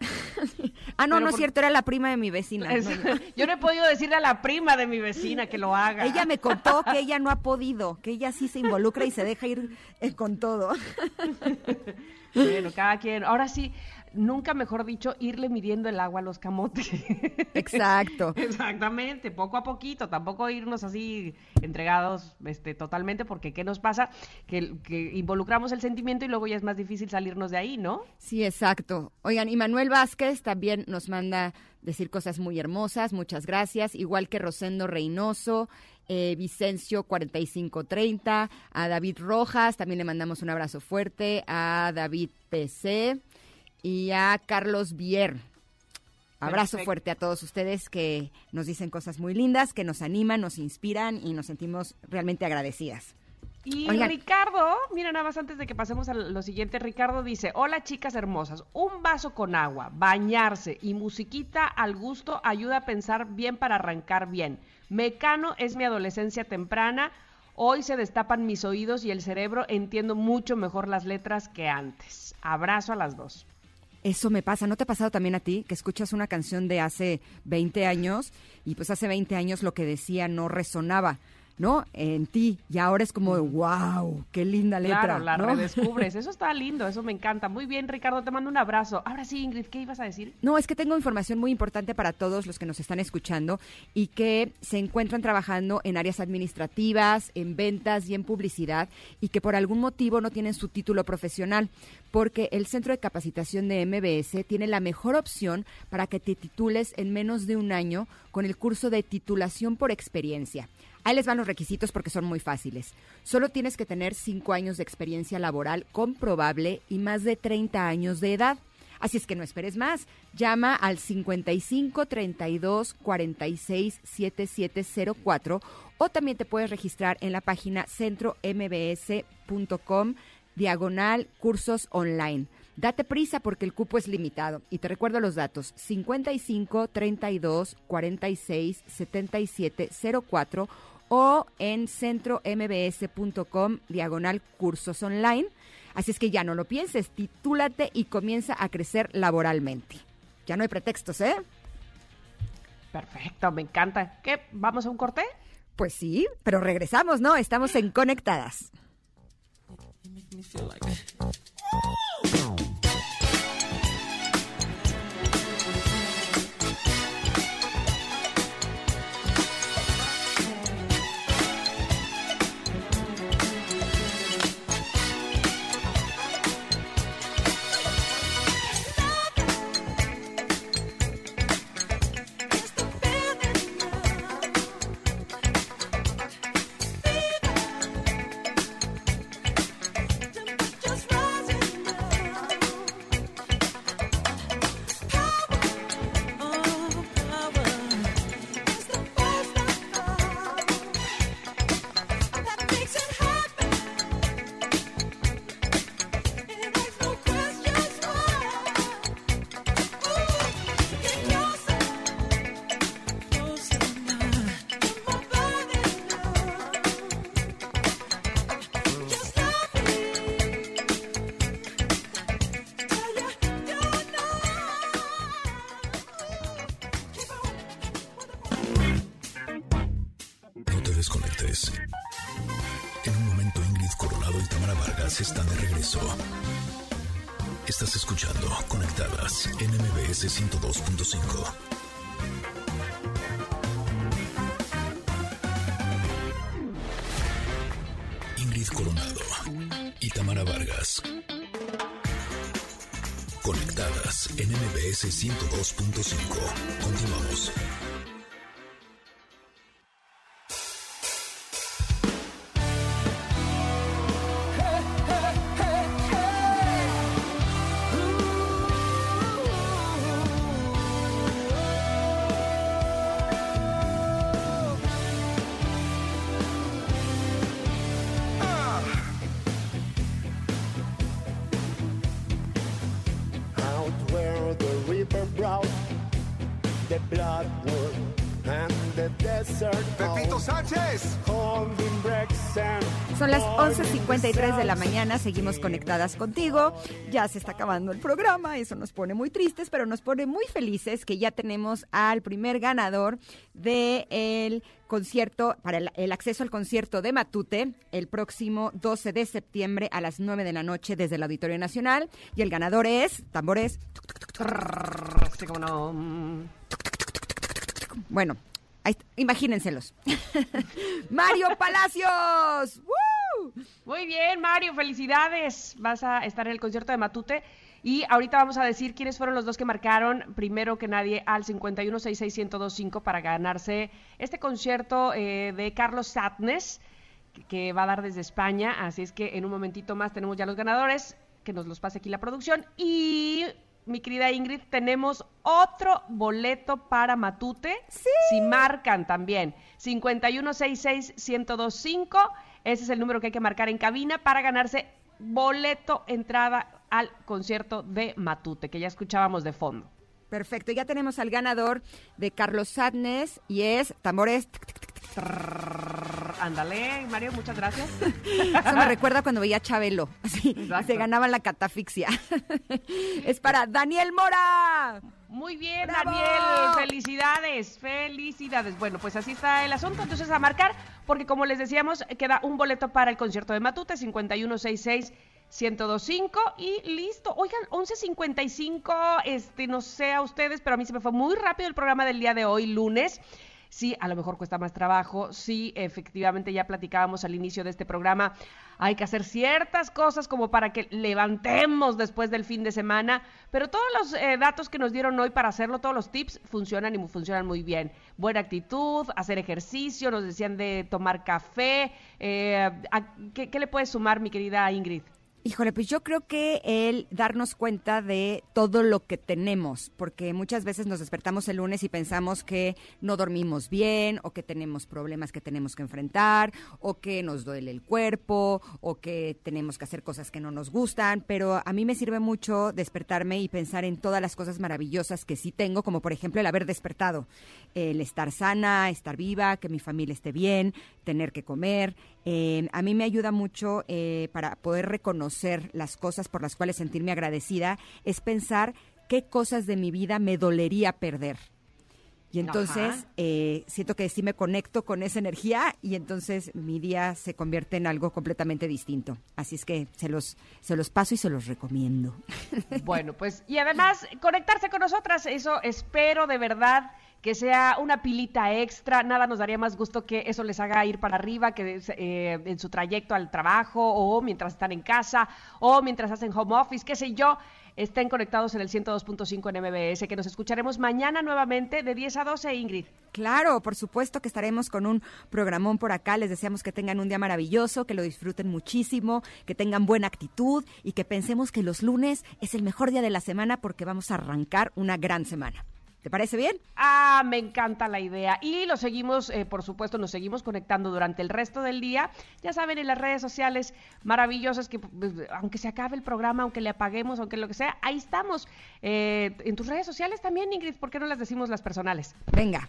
B: ah, no,
C: Pero
B: no es
C: por-
B: cierto, era la prima de mi vecina.
C: Es-
B: No, no.
C: yo no he podido decirle a la prima de mi vecina que lo haga.
B: Ella me contó que ella no ha podido, que ella sí se involucra y se deja ir eh, con todo.
C: Bueno, cada quien. Ahora sí, nunca mejor dicho, irle midiendo el agua a los camotes.
B: Exacto.
C: Exactamente, poco a poquito, tampoco irnos así entregados este, totalmente, porque ¿qué nos pasa? Que, que involucramos el sentimiento y luego ya es más difícil salirnos de ahí, ¿no?
B: Sí, exacto. Oigan, y Manuel Vázquez también nos manda decir cosas muy hermosas, muchas gracias, igual que Rosendo Reynoso, eh, Vicencio 4530, a David Rojas, también le mandamos un abrazo fuerte, a David PC y a Carlos Bier. Abrazo
C: Perfecto.
B: fuerte a todos ustedes que nos dicen cosas muy lindas, que nos animan, nos inspiran y nos sentimos realmente agradecidas.
C: Y
B: Oigan.
C: Ricardo, mira nada más antes de que pasemos a lo siguiente, Ricardo dice, hola chicas hermosas, un vaso con agua, bañarse y musiquita al gusto ayuda a pensar bien para arrancar bien. Mecano es mi adolescencia temprana, hoy se destapan mis oídos y el cerebro, entiendo mucho mejor las letras que antes. Abrazo a las dos.
B: Eso me pasa, ¿no te ha pasado también a ti que escuchas una canción de hace 20 años y pues hace 20 años lo que decía no resonaba, ¿no? En ti y ahora es como, wow, qué linda letra,
C: Claro, la
B: ¿no?
C: redescubres. Eso está lindo, eso me encanta. Muy bien, Ricardo, te mando un abrazo. Ahora sí, Ingrid, ¿qué ibas a decir?
B: No, es que tengo información muy importante para todos los que nos están escuchando y que se encuentran trabajando en áreas administrativas, en ventas y en publicidad y que por algún motivo no tienen su título profesional, porque el Centro de Capacitación de MBS tiene la mejor opción para que te titules en menos de un año con el curso de titulación por experiencia. Ahí les van los requisitos porque son muy fáciles. Solo tienes que tener cinco años de experiencia laboral comprobable y más de 30 años de edad. Así es que no esperes más. Llama al 55 32 46 7704 o también te puedes registrar en la página centrombs.com diagonal cursos online. Date prisa porque el cupo es limitado. Y te recuerdo los datos 55 32 46 77 04 o en centrombs.com diagonal cursos online. Así es que ya no lo pienses, titúlate y comienza a crecer laboralmente. Ya no hay pretextos, ¿eh?
C: Perfecto, me encanta. ¿Qué? ¿Vamos a un corte?
B: Pues sí, pero regresamos, ¿no? Estamos en Conectadas.
A: Y Tamara Vargas. Conectadas en MBS 102.5. Continuamos.
B: 11.53 de la mañana, seguimos conectadas contigo. Ya se está acabando el programa, eso nos pone muy tristes, pero nos pone muy felices que ya tenemos al primer ganador del concierto, para el, el acceso al concierto de Matute, el próximo 12 de septiembre a las 9 de la noche desde el Auditorio Nacional. Y el ganador es, tambores, bueno, imagínenselos. Mario Palacios. ¡Woo!
C: Muy bien, Mario, felicidades. Vas a estar en el concierto de Matute. Y ahorita vamos a decir quiénes fueron los dos que marcaron, primero que nadie, al 5166125 para ganarse este concierto eh, de Carlos Satnes, que va a dar desde España. Así es que en un momentito más tenemos ya los ganadores, que nos los pase aquí la producción. Y mi querida Ingrid, tenemos otro boleto para Matute. Si marcan también 5166125, ese es el número que hay que marcar en cabina para ganarse boleto entrada al concierto de Matute, que ya escuchábamos de fondo.
B: Perfecto, ya tenemos al ganador de Carlos Sadness y es tambores.
C: Ándale, Mario, muchas gracias.
B: Eso me recuerda cuando veía a Chabelo. Así, se ganaba la catafixia. es para Daniel Mora.
C: Muy bien,
B: ¡Bravo!
C: Daniel, felicidades, felicidades. Bueno, pues así está el asunto, entonces a marcar, porque como les decíamos, queda un boleto para el concierto de Matute, 5166 1025 y listo. Oigan, 1155, este, no sé a ustedes, pero a mí se me fue muy rápido el programa del día de hoy, lunes. Sí, a lo mejor cuesta más trabajo. Sí, efectivamente, ya platicábamos al inicio de este programa. Hay que hacer ciertas cosas como para que levantemos después del fin de semana. Pero todos los eh, datos que nos dieron hoy para hacerlo, todos los tips, funcionan y funcionan muy bien. Buena actitud, hacer ejercicio, nos decían de tomar café. eh, ¿a- ¿qué, qué le puedes sumar, mi querida Ingrid?
B: Híjole, pues yo creo que el darnos cuenta de todo lo que tenemos, porque muchas veces nos despertamos el lunes y pensamos que no dormimos bien, o que tenemos problemas que tenemos que enfrentar, o que nos duele el cuerpo, o que tenemos que hacer cosas que no nos gustan, pero a mí me sirve mucho despertarme y pensar en todas las cosas maravillosas que sí tengo, como por ejemplo el haber despertado, el estar sana, estar viva, que mi familia esté bien, tener que comer. Eh, a mí me ayuda mucho eh, para poder reconocer las cosas por las cuales sentirme agradecida, es pensar qué cosas de mi vida me dolería perder. Y entonces eh, siento que sí me conecto con esa energía y entonces mi día se convierte en algo completamente distinto. Así es que se los, se los paso y se los recomiendo.
C: Bueno, pues y además conectarse con nosotras, eso espero de verdad que sea una pilita extra, nada nos daría más gusto que eso les haga ir para arriba, que eh, en su trayecto al trabajo o mientras están en casa o mientras hacen home office, qué sé yo, estén conectados en el 102.5 en MBS, que nos escucharemos mañana nuevamente de 10 a 12, Ingrid.
B: Claro, por supuesto que estaremos con un programón por acá. Les deseamos que tengan un día maravilloso, que lo disfruten muchísimo, que tengan buena actitud y que pensemos que los lunes es el mejor día de la semana porque vamos a arrancar una gran semana. ¿Te parece bien?
C: Ah, me encanta la idea. Y lo seguimos, eh, por supuesto, nos seguimos conectando durante el resto del día. Ya saben, en las redes sociales maravillosas que, pues, aunque se acabe el programa, aunque le apaguemos, aunque lo que sea, ahí estamos. Eh, en tus redes sociales también, Ingrid, ¿por qué no las decimos las personales?
B: Venga.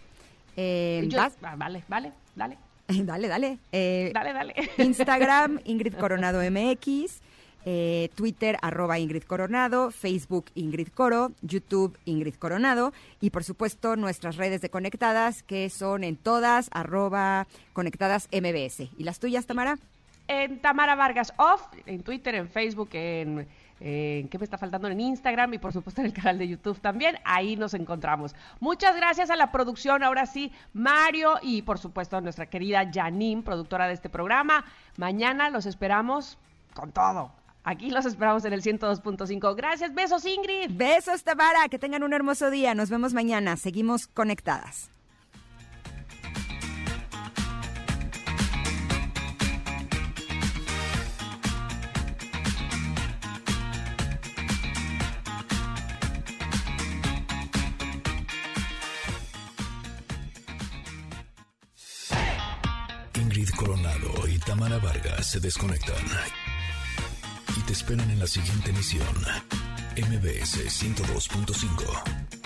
B: eh,
C: ah, vale, vale, dale.
B: Dale, dale. Eh,
C: Dale, dale.
B: Instagram, Ingrid Coronado MX. Eh, Twitter, arroba Ingrid Coronado. Facebook, Ingrid Coro. YouTube, Ingrid Coronado. Y por supuesto, nuestras redes de conectadas, que son en todas, arroba conectadas MBS. ¿Y las tuyas, Tamara?
C: en Tamara Vargas Off, en Twitter, en Facebook, en, ¿qué me está faltando? En Instagram y por supuesto en el canal de YouTube también. Ahí nos encontramos. Muchas gracias a la producción, ahora sí, Mario y por supuesto a nuestra querida Janine, productora de este programa. Mañana los esperamos con todo. Aquí los esperamos en el 102.5. Gracias, besos Ingrid.
B: Besos Tamara, que tengan un hermoso día. Nos vemos mañana. Seguimos conectadas.
A: Ingrid Coronado y Tamara Vargas se desconectan y te esperan en la siguiente emisión. MBS 102.5.